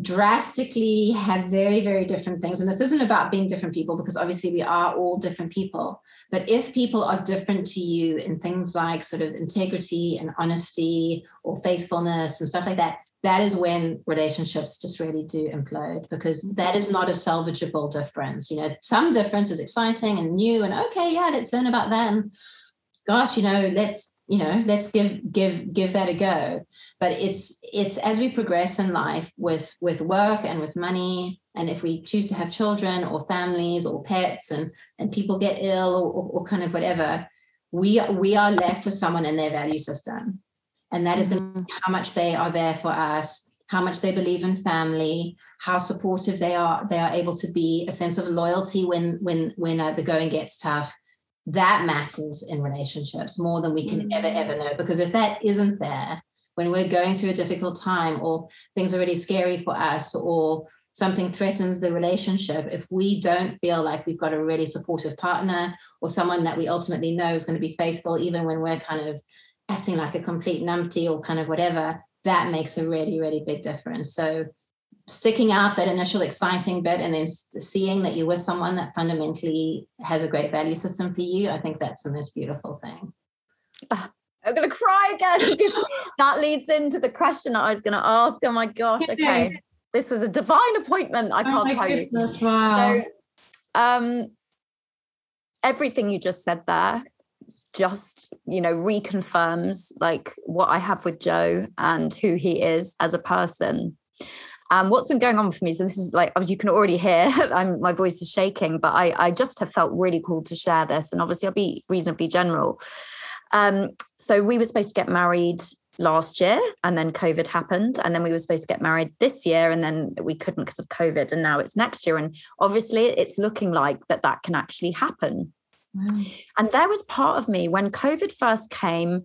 drastically have very, very different things. And this isn't about being different people because obviously we are all different people. But if people are different to you in things like sort of integrity and honesty or faithfulness and stuff like that, that is when relationships just really do implode because that is not a salvageable difference. You know, some difference is exciting and new and okay, yeah, let's learn about them. Gosh, you know, let's you know let's give give give that a go. But it's it's as we progress in life with with work and with money and if we choose to have children or families or pets and and people get ill or, or, or kind of whatever we we are left with someone in their value system. And that is mm-hmm. how much they are there for us how much they believe in family how supportive they are they are able to be a sense of loyalty when when when uh, the going gets tough that matters in relationships more than we can mm. ever ever know because if that isn't there when we're going through a difficult time or things are really scary for us or something threatens the relationship if we don't feel like we've got a really supportive partner or someone that we ultimately know is going to be faithful even when we're kind of acting like a complete numpty or kind of whatever that makes a really really big difference so sticking out that initial exciting bit and then seeing that you're with someone that fundamentally has a great value system for you, I think that's the most beautiful thing. Oh, I'm going to cry again <laughs> that leads into the question that I was going to ask. Oh my gosh. Okay. This was a divine appointment. I oh can't oh tell goodness, you. Wow. So, um, everything you just said there just you know reconfirms like what i have with joe and who he is as a person um, what's been going on for me? So this is like, as you can already hear, <laughs> I'm, my voice is shaking, but I, I just have felt really called to share this. And obviously, I'll be reasonably general. Um, so we were supposed to get married last year and then COVID happened. And then we were supposed to get married this year and then we couldn't because of COVID. And now it's next year. And obviously, it's looking like that that can actually happen. Wow. And there was part of me when COVID first came,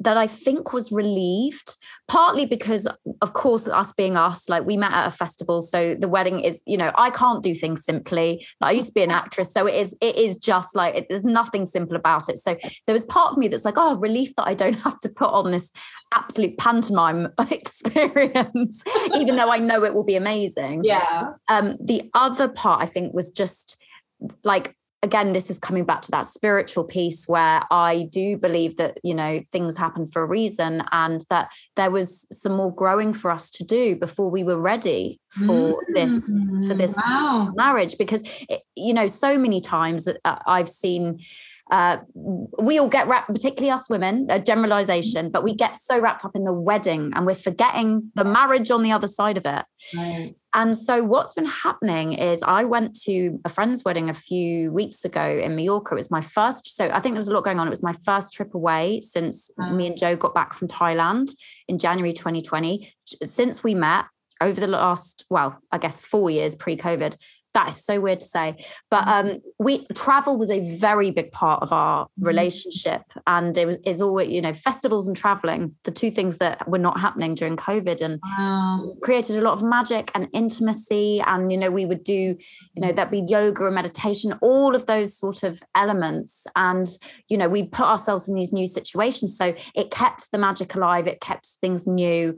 that I think was relieved, partly because, of course, us being us, like we met at a festival. So the wedding is, you know, I can't do things simply. Like I used to be an actress. So it is, it is just like, it, there's nothing simple about it. So there was part of me that's like, oh, relief that I don't have to put on this absolute pantomime <laughs> experience, even though I know it will be amazing. Yeah. Um, the other part I think was just like again this is coming back to that spiritual piece where i do believe that you know things happen for a reason and that there was some more growing for us to do before we were ready for mm, this for this wow. marriage because it, you know so many times that uh, i've seen uh, we all get wrapped, particularly us women, a generalization, but we get so wrapped up in the wedding and we're forgetting the marriage on the other side of it. Right. And so, what's been happening is I went to a friend's wedding a few weeks ago in Mallorca. It was my first, so I think there was a lot going on. It was my first trip away since wow. me and Joe got back from Thailand in January 2020. Since we met, over the last, well, I guess four years pre COVID, that is so weird to say but mm-hmm. um we travel was a very big part of our mm-hmm. relationship and it was is always you know festivals and traveling the two things that were not happening during covid and wow. created a lot of magic and intimacy and you know we would do you know mm-hmm. there'd be yoga and meditation all of those sort of elements and you know we put ourselves in these new situations so it kept the magic alive it kept things new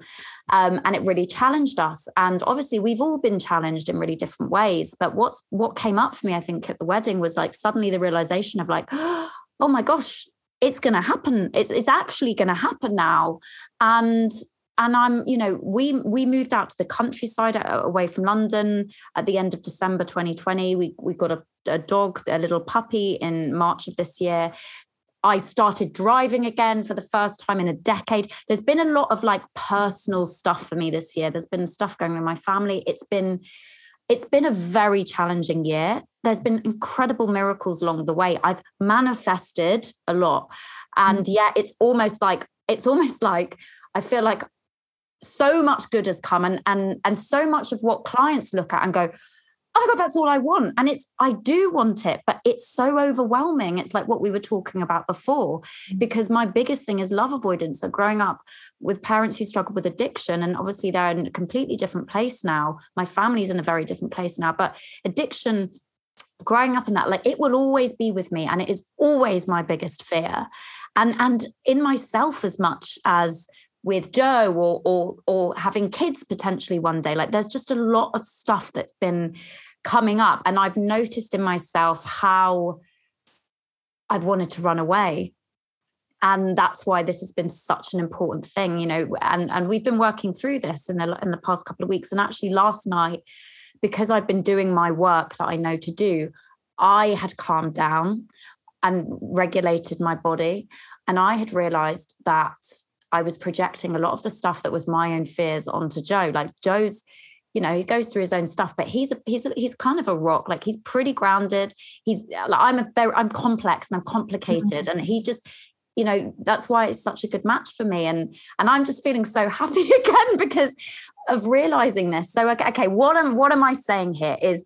um, and it really challenged us and obviously we've all been challenged in really different ways but what's what came up for me, I think, at the wedding was like suddenly the realization of like, <gasps> oh my gosh, it's going to happen. It's it's actually going to happen now, and and I'm, you know, we we moved out to the countryside uh, away from London at the end of December 2020. We we got a, a dog, a little puppy in March of this year. I started driving again for the first time in a decade. There's been a lot of like personal stuff for me this year. There's been stuff going on in my family. It's been it's been a very challenging year. There's been incredible miracles along the way. I've manifested a lot. And mm. yet it's almost like, it's almost like I feel like so much good has come and and and so much of what clients look at and go, oh my god that's all i want. And it's i do want it but it's so overwhelming. It's like what we were talking about before mm. because my biggest thing is love avoidance. So growing up with parents who struggle with addiction and obviously they're in a completely different place now. My family's in a very different place now but addiction growing up in that like it will always be with me and it is always my biggest fear. And and in myself as much as with Joe or or or having kids potentially one day. Like there's just a lot of stuff that's been coming up. And I've noticed in myself how I've wanted to run away. And that's why this has been such an important thing, you know. And and we've been working through this in the in the past couple of weeks. And actually last night, because I've been doing my work that I know to do, I had calmed down and regulated my body. And I had realized that I was projecting a lot of the stuff that was my own fears onto Joe. Like Joe's, you know, he goes through his own stuff, but he's a, he's a, he's kind of a rock. Like he's pretty grounded. He's like I'm a very I'm complex and I'm complicated, mm-hmm. and he just you know that's why it's such a good match for me and and i'm just feeling so <laughs> happy again because of realizing this so okay, okay what am what am i saying here is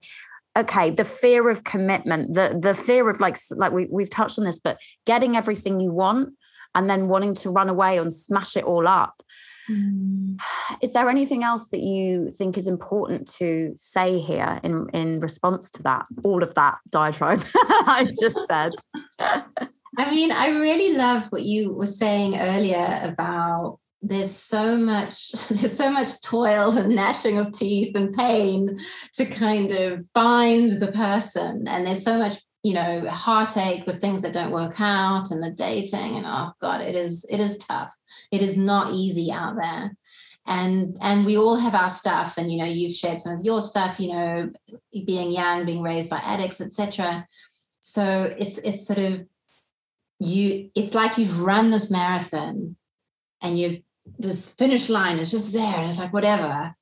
okay the fear of commitment the the fear of like like we, we've touched on this but getting everything you want and then wanting to run away and smash it all up mm. is there anything else that you think is important to say here in in response to that all of that diatribe <laughs> i just said <laughs> i mean i really loved what you were saying earlier about there's so much <laughs> there's so much toil and gnashing of teeth and pain to kind of find the person and there's so much you know heartache with things that don't work out and the dating and oh god it is it is tough. It is not easy out there. And and we all have our stuff and you know you've shared some of your stuff you know being young being raised by addicts etc so it's it's sort of you it's like you've run this marathon and you've this finish line is just there and it's like whatever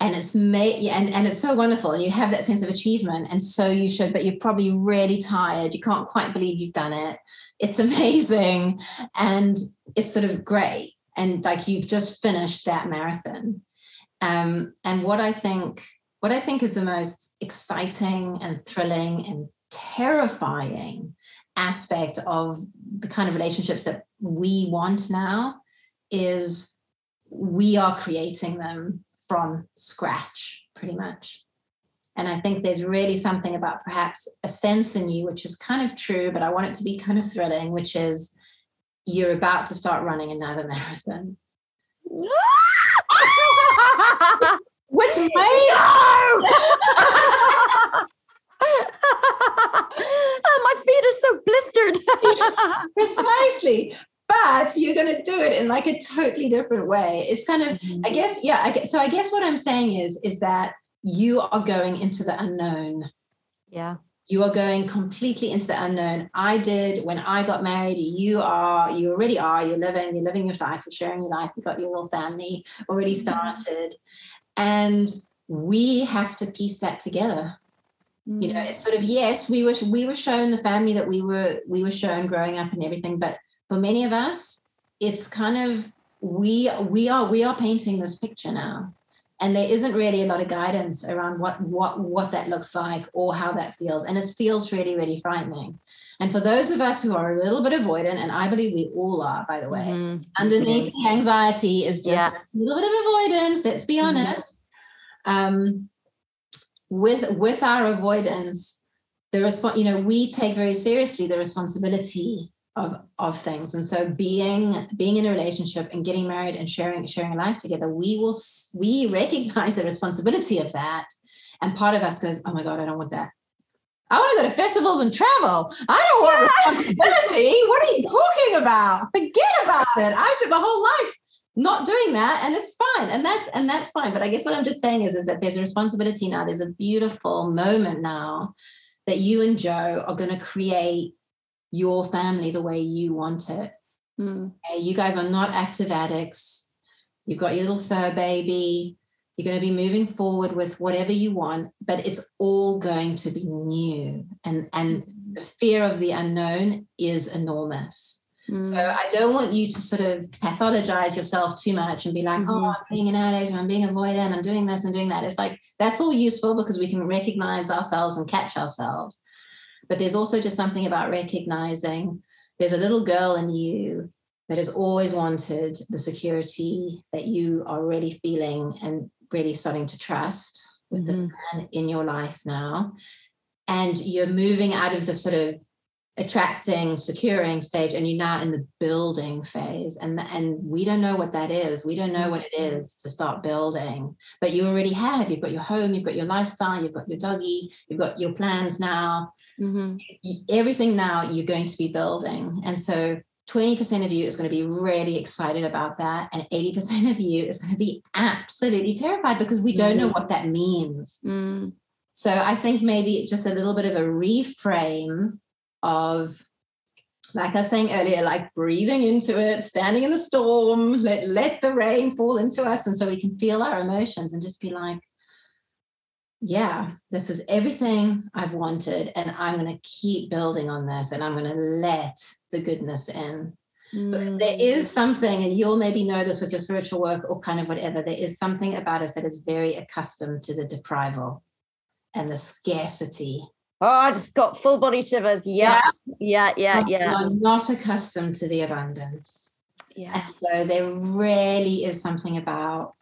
and it's made and, and it's so wonderful and you have that sense of achievement and so you should but you're probably really tired you can't quite believe you've done it. It's <laughs> amazing and it's sort of great and like you've just finished that marathon. Um, and what i think what i think is the most exciting and thrilling and terrifying aspect of the kind of relationships that we want now is we are creating them from scratch, pretty much. And I think there's really something about perhaps a sense in you, which is kind of true, but I want it to be kind of thrilling, which is you're about to start running another marathon. <laughs> which may. oh, <laughs> <laughs> my feet are so blistered. Precisely but you're going to do it in like a totally different way it's kind of mm-hmm. i guess yeah I guess, so i guess what i'm saying is is that you are going into the unknown yeah you are going completely into the unknown i did when i got married you are you already are you're living you're living your life you're sharing your life you've got your little family already mm-hmm. started and we have to piece that together mm. you know mm. it's sort of yes we were we were shown the family that we were we were shown growing up and everything but for many of us, it's kind of we we are we are painting this picture now and there isn't really a lot of guidance around what what what that looks like or how that feels and it feels really really frightening and for those of us who are a little bit avoidant and i believe we all are by the way mm-hmm. underneath the anxiety is just yeah. a little bit of avoidance let's be mm-hmm. honest um, with with our avoidance the response you know we take very seriously the responsibility of of things. And so being being in a relationship and getting married and sharing sharing a life together we will we recognize the responsibility of that. And part of us goes oh my god i don't want that. I want to go to festivals and travel. I don't want responsibility. What are you talking about? Forget about it. I spent my whole life not doing that and it's fine. And that's and that's fine. But i guess what i'm just saying is is that there's a responsibility now. There's a beautiful moment now that you and joe are going to create your family the way you want it. Mm. Okay? You guys are not active addicts. You've got your little fur baby. You're going to be moving forward with whatever you want, but it's all going to be new. And, and mm. the fear of the unknown is enormous. Mm. So I don't want you to sort of pathologize yourself too much and be like, mm-hmm. oh, I'm being an addict, I'm being avoidant, I'm doing this and doing that. It's like that's all useful because we can recognize ourselves and catch ourselves. But there's also just something about recognizing there's a little girl in you that has always wanted the security that you are really feeling and really starting to trust with mm-hmm. this man in your life now. And you're moving out of the sort of attracting securing stage and you're now in the building phase and and we don't know what that is we don't know what it mm-hmm. to start building but you already have you've got your home you've got your lifestyle you've got your doggy you've got your plans now mm-hmm. everything now you're going to be building and so 20% of you is going to be really excited about that and 80% of you is going to be absolutely terrified because we don't mm-hmm. know what that means mm. so i think maybe it's just a little bit of a reframe of like I was saying earlier, like breathing into it, standing in the storm, let, let the rain fall into us. And so we can feel our emotions and just be like, yeah, this is everything I've wanted. And I'm going to keep building on this and I'm going to let the goodness in. Mm. But there is something, and you'll maybe know this with your spiritual work or kind of whatever, there is something about us that is very accustomed to the deprival and the scarcity Oh, I just got full body shivers. Yeah, yeah, yeah, yeah. yeah. Are not accustomed to the abundance. Yeah. And so there really is something about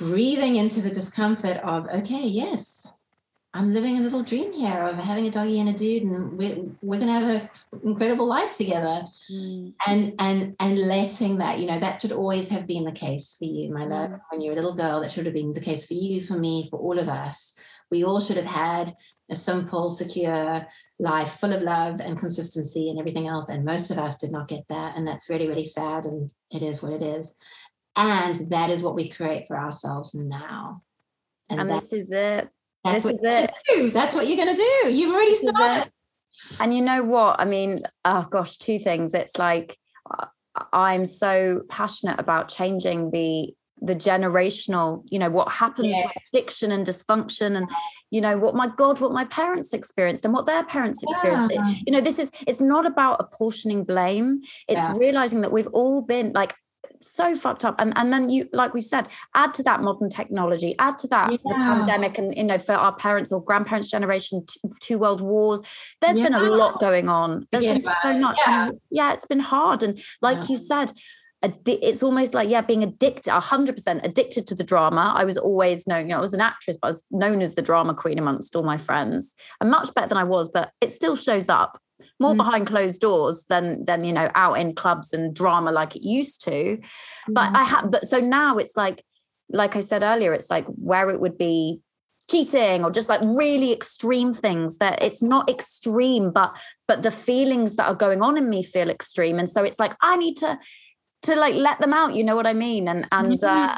breathing into the discomfort of, okay, yes, I'm living a little dream here of having a doggy and a dude, and we're, we're gonna have an incredible life together. Mm. And and and letting that, you know, that should always have been the case for you, my love. Mm. When you were a little girl, that should have been the case for you, for me, for all of us. We all should have had a simple, secure life full of love and consistency and everything else. And most of us did not get that. And that's really, really sad. And it is what it is. And that is what we create for ourselves now. And, and this is it. This is it. That's what you're going to do. You've already this started. And you know what? I mean, oh gosh, two things. It's like uh, I'm so passionate about changing the the generational you know what happens yeah. with addiction and dysfunction and you know what my god what my parents experienced and what their parents experienced yeah. you know this is it's not about apportioning blame it's yeah. realizing that we've all been like so fucked up. And and then you like we said add to that modern technology add to that yeah. the pandemic and you know for our parents or grandparents generation t- two world wars. There's yeah. been a lot going on. There's yeah. been so much. Yeah. yeah it's been hard. And like you said it's almost like yeah being addicted 100% addicted to the drama. I was always known you know i was an actress but i was known as the drama queen amongst all my friends. And much better than i was but it still shows up more mm. behind closed doors than than you know out in clubs and drama like it used to mm. but i have but so now it's like like i said earlier it's like where it would be cheating or just like really extreme things that it's not extreme but but the feelings that are going on in me feel extreme and so it's like i need to to like let them out you know what i mean? And and uh,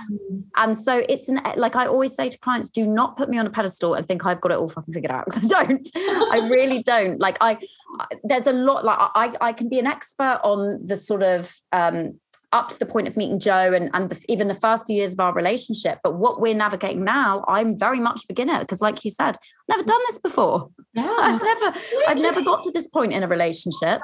and so it's an like i always say to clients do not put me on a pedestal and think i've got it all fucking figured out. <laughs> Because i don't i really <laughs> don't. Like I, there's a lot like i i can be an expert on the sort of um up to the point of meeting joe and and the, even the first few years of our relationship but what we're navigating now i'm very much a beginner because like you said I've never done this before. <laughs> Yeah. i've never i've never got to this point in a relationship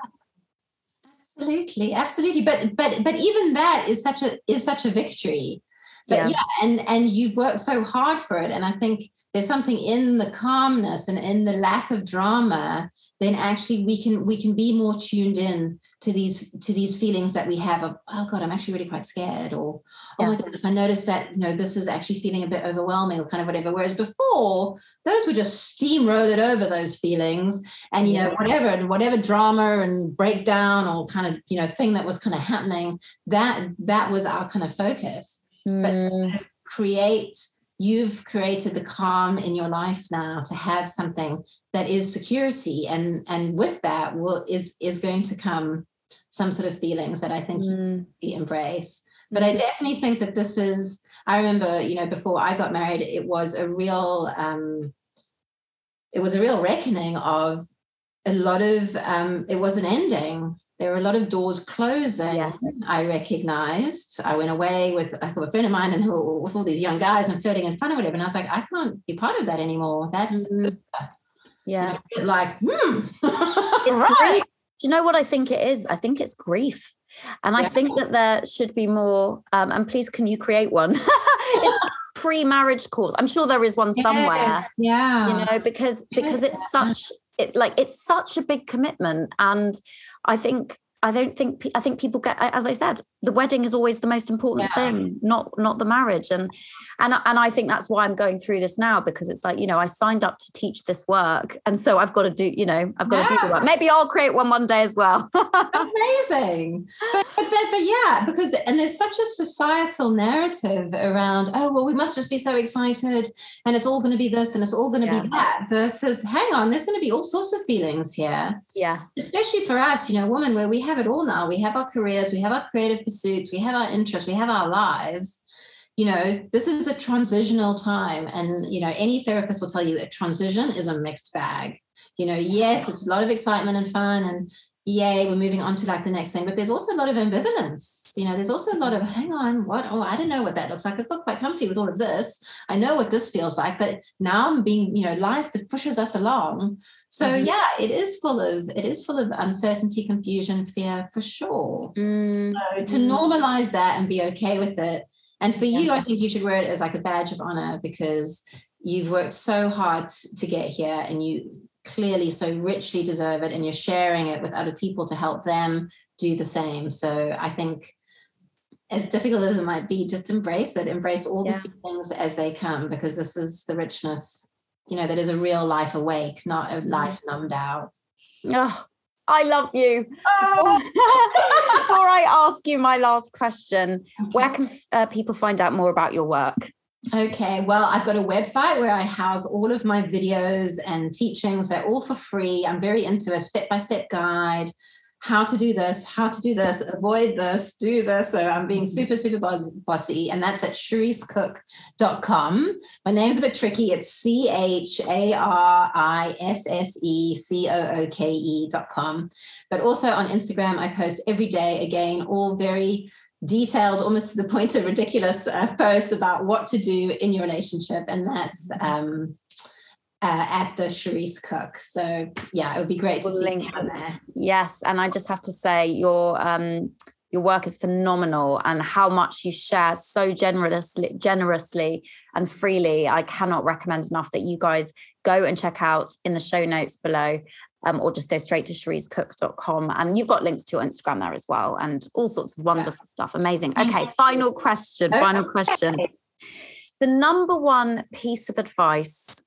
absolutely absolutely but but but even that is such a is such a victory but yeah. yeah. and and you've worked so hard for it and i think there's something in the calmness and in the lack of drama then actually we can we can be more tuned in to these to these feelings that we have of oh god i'm actually really quite scared or oh yeah. my goodness i noticed that you know this is actually feeling a bit overwhelming or kind of whatever whereas before those were just steamrolled over those feelings and you know whatever and whatever drama and breakdown or kind of you know thing that was kind of happening that that was our kind of focus mm. but to create you've created the calm in your life now to have something that is security and and with that will is is going to come some sort of feelings that i think mm. you embrace but i mm-hmm. definitely think that this is i remember you know before i got married it was a real um it was a real reckoning of a lot of um it was an ending there were a lot of doors closing. Yes. I recognized. I went away with a friend of mine and who, with all these young guys and flirting in front of whatever. And I was like, I can't be part of that anymore. That's mm-hmm. yeah. like, hmm. <laughs> right. Do you know what I think it is? I think it's grief. And I think that there should be more, um, and please can you create one? <laughs> It's <laughs> pre-marriage course. I'm sure there is one somewhere. Yeah. You know, because because it's such it like it's such a big commitment. And I think I don't think I think people get as I said the wedding is always the most important yeah. thing not not the marriage and and and I think that's why I'm going through this now because it's like you know I signed up to teach this work and so I've got to do you know I've got yeah. to do the work maybe I'll create one one day as well <laughs> amazing but, but but yeah because and there's such a societal narrative around oh well we must just be so excited and it's all going to be this and it's all going to yeah. be that versus hang on there's going to be all sorts of feelings here yeah especially for us you know women where we have it all now. We have our careers, we have our creative pursuits, we have our interests, we have our lives. You know, this is a transitional time. And, you know, any therapist will tell you a transition is a mixed bag. You know, yes, it's a lot of excitement and fun and yay, we're moving on to like the next thing. But there's also a lot of ambivalence. You know, there's also a lot of hang on, what? Oh, I don't know what that looks like. I feel quite comfy with all of this. I know what this feels like, but now I'm being, you know, life that pushes us along. So mm-hmm. yeah, it is full of it is full of uncertainty, confusion, fear for sure. Mm-hmm. So to normalize that and be okay with it. And for you, I think you should wear it as like a badge of honor because you've worked so hard to get here and you clearly so richly deserve it and you're sharing it with other people to help them do the same so i think as difficult as it might be just embrace it embrace all yeah. the feelings as they come because this is the richness you know that is a real life awake not a mm-hmm. life numbed out oh I love you. Oh. <laughs> Before I ask you my last question, where can uh, people find out more about your work? Okay, well, I've got a website where I house all of my videos and teachings. They're all for free. I'm very into a step by step guide how to do this, how to do this, avoid this, do this. So I'm being mm-hmm. super, super boss, bossy. And that's at charissecooke.com. My name's a bit tricky. It's C H A R I S S E C O O K E.com. But also on Instagram, I post every day, again, all very detailed, almost to the point of ridiculous uh, posts about what to do in your relationship. And that's um, uh, at the Charisse Cooke. So yeah, it would be great to we'll see you there. Yes, and I just have to say your um, your work is phenomenal, and how much you share so generously, generously and freely. I cannot recommend enough that you guys go and check out in the show notes below um, or just go straight to charissecooke.com. And you've got links to your Instagram there as well, and all sorts of wonderful yeah. stuff. Amazing. Okay, final question. Final question. <laughs> The number one piece of advice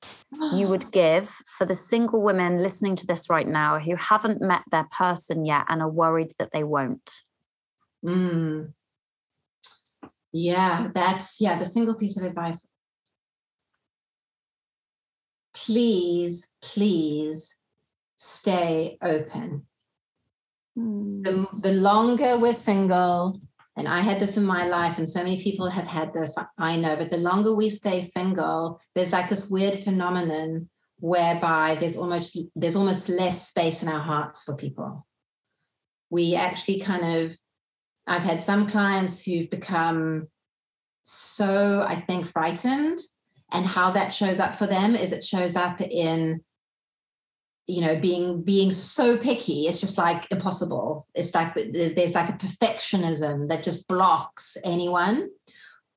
you would <gasps> give for the single women listening to this right now who haven't met their person yet and are worried that they won't? Mm. Yeah, that's yeah, the single piece of advice. Please, please stay open. Mm. The, the longer we're single, and I had this in my life, and so many people have had this, I know, but the longer we stay single, there's like this weird phenomenon whereby there's almost there's almost less space in our hearts for people. We actually kind of I've had some clients who've become so, I think, frightened. And how that shows up for them is it shows up in you know being being so picky it's just like impossible. It's like there's like a perfectionism that just blocks anyone.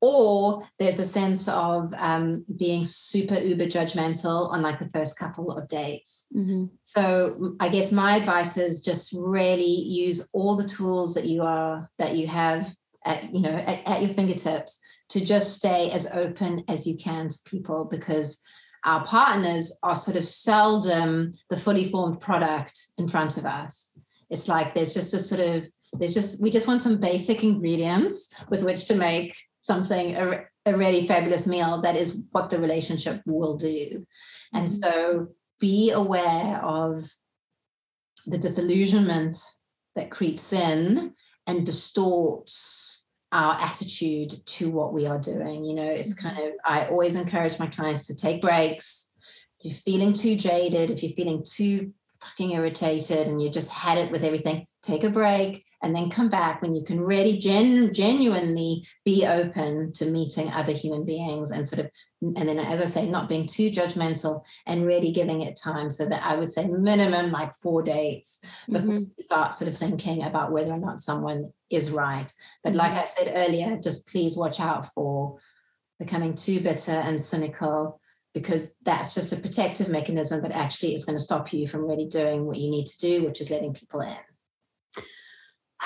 Or there's a sense of um, being super uber judgmental on like the first couple of dates. Mm-hmm. so i guess my advice is just really use all the tools that you are that you have at you know at, at your fingertips to just stay as open as you can to people because our partners are sort of seldom the fully formed product in front of us. It's like there's just a sort of there's just we just want some basic ingredients with which to make something a, a really fabulous meal that is what the relationship will do. And mm-hmm. so be aware of the disillusionment that creeps in and distorts our attitude to what we are doing. You know, it's mm-hmm. kind of, I always encourage my clients to take breaks. If you're feeling too jaded, if you're feeling too fucking irritated and you just had it with everything, take a break and then come back when you can really gen- genuinely be open to meeting other human beings and sort of and then as i say not being too judgmental and really giving it time so that i would say minimum like four dates before mm-hmm. you start sort of thinking about whether or not someone is right but mm-hmm. like i said earlier just please watch out for becoming too bitter and cynical because that's just a protective mechanism but actually it's going to stop you from really doing what you need to do which is letting people in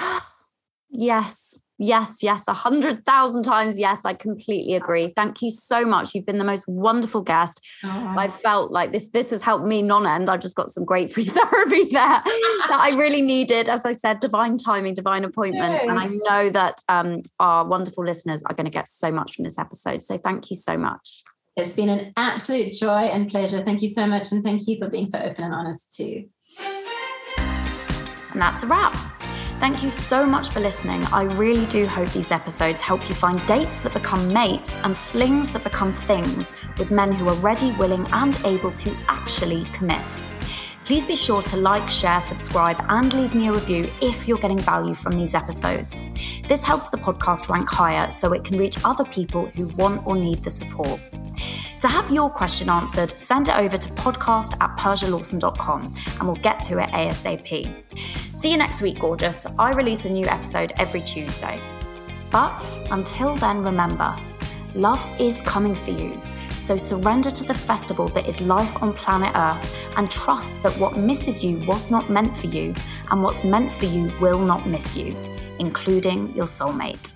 <gasps> yes, Yes, yes, a hundred thousand times. Yes, I completely agree. Thank you so much. You've been the most wonderful guest. Oh. I felt like this. This has helped me non-end. I've just got some great free <laughs> therapy there <laughs> that I really needed. As I said, divine timing, divine appointment, yes. and I know that um, our wonderful listeners are going to get so much from this episode. So thank you so much. It's been an absolute joy and pleasure. Thank you so much, and thank you for being so open and honest too. And that's a wrap. Thank you so much for listening. I really do hope these episodes help you find dates that become mates and flings that become things with men who are ready, willing, and able to actually commit. Please be sure to like, share, subscribe, and leave me a review if you're getting value from these episodes. This helps the podcast rank higher so it can reach other people who want or need the support. To have your question answered, send it over to podcast at persialawson.com and we'll get to it ASAP. See you next week, gorgeous. I release a new episode every Tuesday. But until then, remember love is coming for you. So surrender to the festival that is life on planet Earth and trust that what misses you was not meant for you, and what's meant for you will not miss you, including your soulmate.